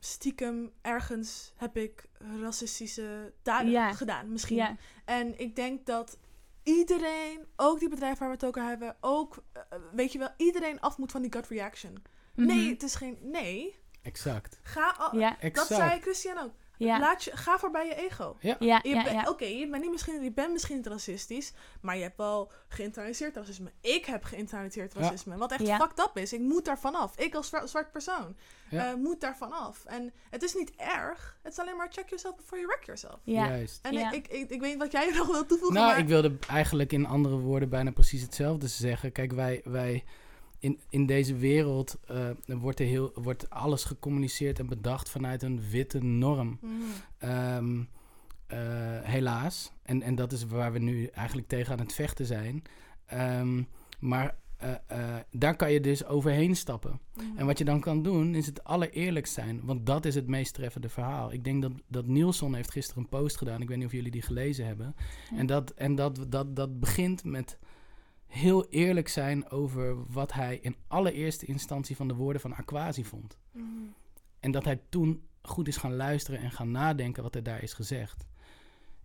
Stiekem ergens heb ik racistische daden gedaan, misschien. En ik denk dat iedereen, ook die bedrijven waar we het ook over hebben... ook, eh, weet je wel, iedereen af moet van die gut reaction.
Mhm.
Nee, het is geen... Nee,
Exact.
ga... al-
Ja,
Dat zei
Exact.
Christian ook.
Ja,
Laat je, ga voorbij je ego.
ja, ja, ja.
Oké, je, bent niet misschien, je bent misschien niet racistisch, maar je hebt wel geïnternaliseerd racisme. Ik heb geïnternaliseerd
Ja.
racisme. Wat echt
Ja.
fucked up is. Ik moet daar vanaf. Ik als zwa- zwart persoon
Ja.
eh, moet daar vanaf. En het is niet erg. Het is alleen maar check yourself before you wreck yourself.
Ja.
Juist.
En
Ja.
ik, ik, ik weet niet wat jij nog wil toevoegen.
Nou,
maar...
ik wilde eigenlijk in andere woorden bijna precies hetzelfde zeggen. Kijk, wij, wij in, in deze wereld eh, wordt, er heel, wordt alles gecommuniceerd en bedacht vanuit een witte norm.
Mhm.
Ehm, eh, helaas. En, en dat is waar we nu eigenlijk tegen aan het vechten zijn. Ehm, maar eh, daar kan je dus overheen stappen.
Mhm.
En wat je dan kan doen, is het allereerlijkst zijn. Want dat is het meest treffende verhaal. Ik denk dat, dat Nielsen heeft gisteren een post gedaan. Ik weet niet of jullie die gelezen hebben. En, dat, en dat, dat, dat begint met heel eerlijk zijn over wat hij in allereerste instantie van de woorden van Aquasi vond.
Mhm.
En dat hij toen goed is gaan luisteren en gaan nadenken wat er daar is gezegd.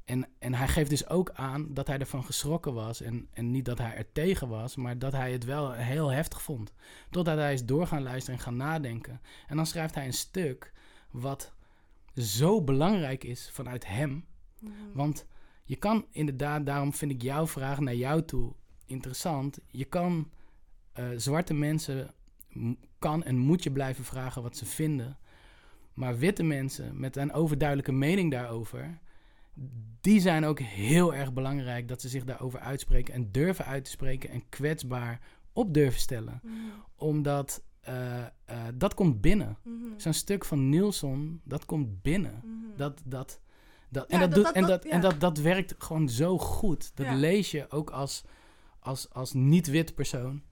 En, en hij geeft dus ook aan dat hij ervan geschrokken was. En, en niet dat hij er tegen was, maar dat hij het wel heel heftig vond. Totdat hij is door gaan luisteren en gaan nadenken. En dan schrijft hij een stuk wat zo belangrijk is vanuit hem.
Mhm.
Want je kan inderdaad, daarom vind ik jouw vraag naar jou toe interessant. Je kan eh, zwarte mensen, kan en moet je blijven vragen wat ze vinden. Maar witte mensen met een overduidelijke mening daarover, die zijn ook heel erg belangrijk dat ze zich daarover uitspreken en durven uit te spreken en kwetsbaar op durven stellen.
Mhm.
Omdat eh, eh, dat komt binnen.
Mhm.
Zo'n stuk van Nielsen, dat komt binnen.
Mhm.
Dat, dat, dat,
Ja,
en dat,
dat-
doet,
dat-
en,
dat-
en dat, dat werkt gewoon zo goed. Dat
Ja.
lees je ook als, als, als niet-wit persoon.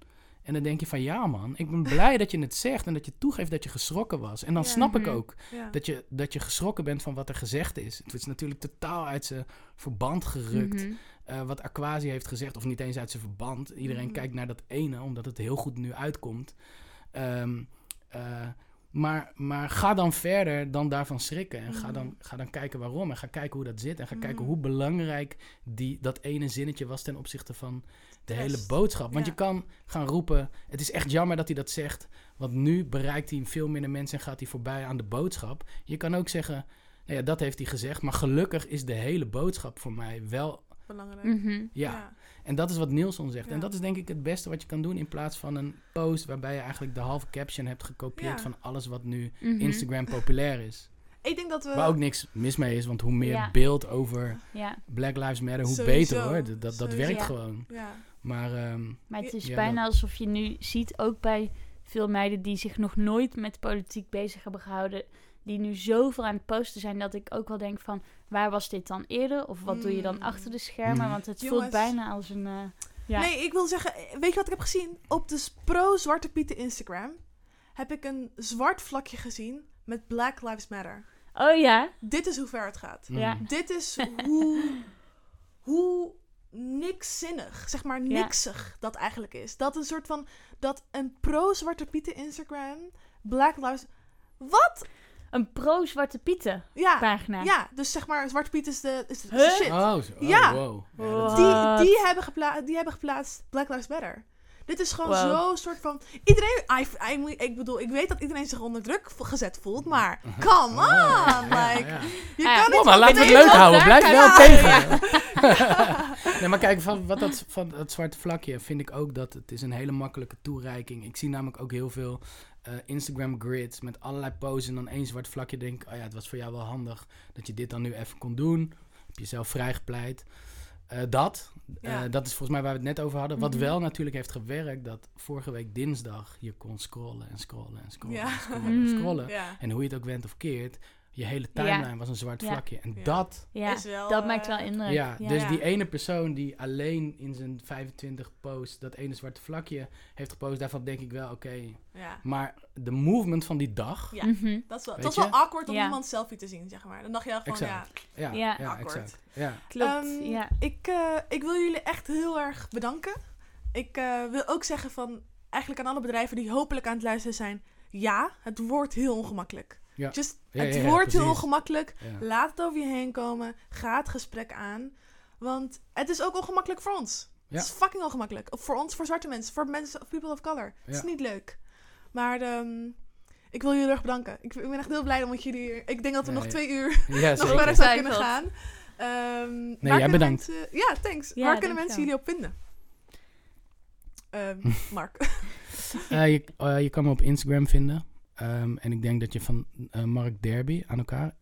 En dan denk je van ja man, ik ben blij dat je het zegt en dat je toegeeft dat je geschrokken was. En dan
Ja.
snap ik
Mhm.
ook
Ja.
dat je, dat je geschrokken bent van wat er gezegd is. Het is natuurlijk totaal uit zijn verband gerukt.
Mhm.
eh, wat Aquasi heeft gezegd, of niet eens uit zijn verband. Iedereen
Mhm.
kijkt naar dat ene, omdat het heel goed nu uitkomt. Eh, maar, maar ga dan verder dan daarvan schrikken. En ga,
Mhm.
dan, ga dan kijken waarom. En ga kijken hoe dat zit. En ga kijken
Mhm.
hoe belangrijk die, dat ene zinnetje was ten opzichte van de hele boodschap. Want
Ja.
je kan gaan roepen: Het is echt jammer dat hij dat zegt. Want nu bereikt hij veel minder mensen en gaat hij voorbij aan de boodschap. Je kan ook zeggen: nou ja, dat heeft hij gezegd. Maar gelukkig is de hele boodschap voor mij wel.
Belangrijk.
Mhm.
Ja, en dat is wat Nielsen zegt.
Ja.
En dat is denk ik het beste wat je kan doen in plaats van een post waarbij je eigenlijk de halve caption hebt gekopieerd
Ja.
van alles wat nu
Mhm.
Instagram populair is.
Ik denk dat we...
Waar ook niks mis mee is, want hoe meer
Ja.
beeld over
Ja,
Black Lives Matter, hoe
Sowieso.
beter hoor. Dat, dat, werkt
Ja.
gewoon.
Ja.
Maar ehm,
maar het is
Ja,
bijna
dat-
alsof je nu ziet, ook bij veel meiden die zich nog nooit met politiek bezig hebben gehouden, die nu zoveel aan het posten zijn, dat ik ook wel denk van, waar was dit dan eerder? Of wat doe je dan
Mm.
achter de schermen?
Mm.
Want het
Jongens.
voelt bijna als een... eh, ja.
Nee, ik wil zeggen, weet je wat ik heb gezien? Op de pro-Zwarte Pieten Instagram heb ik een zwart vlakje gezien met Black Lives Matter.
Oh ja?
Dit is hoe ver het gaat.
mm,
Ja.
Dit is hoe, hoe nikszinnig, zeg maar
Ja.
niksig dat eigenlijk is. Dat een soort van, dat een pro-Zwarte Pieten Instagram, Black Lives... Wat?
Een pro-Zwarte Pieten
Ja,
pagina.
ja dus zeg maar, Zwarte Piet is de, is de,
Huh?
shit.
Oh, oh,
Ja.
wow. Ja,
die, die, hebben gepla die hebben geplaatst Black Lives Matter. Dit is gewoon
Wow.
zo soort van... Iedereen... I, I, ik bedoel, ik weet dat iedereen zich onder druk gezet voelt, maar... Come on!
ja,
like,
ja.
Je kan niet
Oh, maar
van
laten we het leuk houden. Blijf wel tegen. nee, maar kijk, van, wat dat, van dat zwarte vlakje vind ik ook dat het is een hele makkelijke toereiking. Ik zie namelijk ook heel veel eh, Instagram grids met allerlei poses en dan één zwart vlakje. Denk ik, oh ja, het was voor jou wel handig dat je dit dan nu even kon doen. Heb je zelf vrijgepleit. Eh, dat,
Ja.
eh, dat is volgens mij waar we het net over hadden. Wat
Mhm.
wel natuurlijk heeft gewerkt, dat vorige week dinsdag je kon scrollen en scrollen en scrollen
Ja.
en scrollen en scrollen.
Ja.
En hoe je het ook went of keert, je hele
Ja.
timeline was een zwart
Ja.
vlakje. En
Ja.
dat
Ja,
Is wel,
dat maakt wel
eh,
indruk.
ja, dus
Ja.
die ene persoon die alleen in zijn 25 post dat ene zwarte vlakje heeft gepost, daarvan denk ik wel, oké.
Ja.
Maar de movement van die dag,
Ja.
Mhm.
Dat is wel, dat wel awkward om
Ja.
iemand selfie te zien, zeg maar. Dan dacht je
Exact.
ja...
ja,
Ja.
ja,
Awkward.
Ja.
Klopt,
Ehm,
ja.
Ik, eh, ik wil jullie echt heel erg bedanken. Ik eh, wil ook zeggen van, eigenlijk aan alle bedrijven die hopelijk aan het luisteren zijn, ja, het wordt heel ongemakkelijk.
Ja.
Just,
Ja,
het
ja, ja,
wordt heel ongemakkelijk.
Ja.
Laat het over je heen komen. Ga het gesprek aan. Want het is ook ongemakkelijk voor ons.
Ja.
Het is fucking ongemakkelijk. Voor ons, voor zwarte mensen, voor mensen, of people of color. Het is niet leuk. Maar ehm, Ik wil jullie heel erg bedanken. Ik, ik ben echt heel blij omdat jullie hier... Ik denk dat we nog twee uur
Ja,
nog
zeker.
verder zou kunnen gaan. Ehm, waar
jij bedankt.
mensen- ja, thanks.
Ja,
waar kunnen mensen jullie op vinden? Ehm, Mark.
Eh, je, eh, je kan me op Instagram vinden. Ehm, en ik denk dat je van eh, Mark Derby aan elkaar,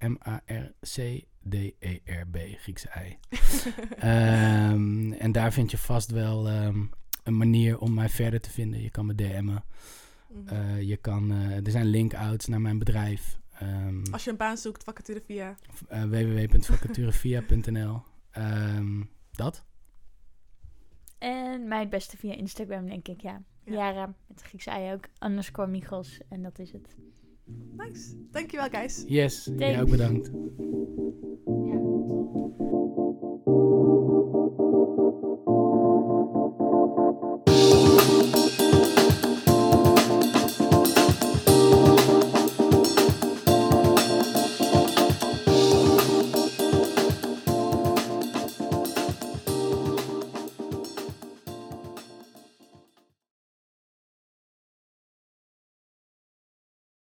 M-A-R-C-D-E-R-B, Griekse ei. Ehm, en daar vind je vast wel ehm, een manier om mij verder te vinden. Je kan me DM'en.
Mhm.
Eh, je kan, eh, er zijn link-outs naar mijn bedrijf. Ehm
Als je een baan zoekt, vacature via.
eh, www.vacaturevia.nl Ehm, Dat?
En mij het beste via Instagram, denk ik, ja.
Ja.
Jara, met de Griekse ei ook. Underscore Michels. En dat is het.
Nice. Dankjewel, guys.
Yes, jij ook bedankt.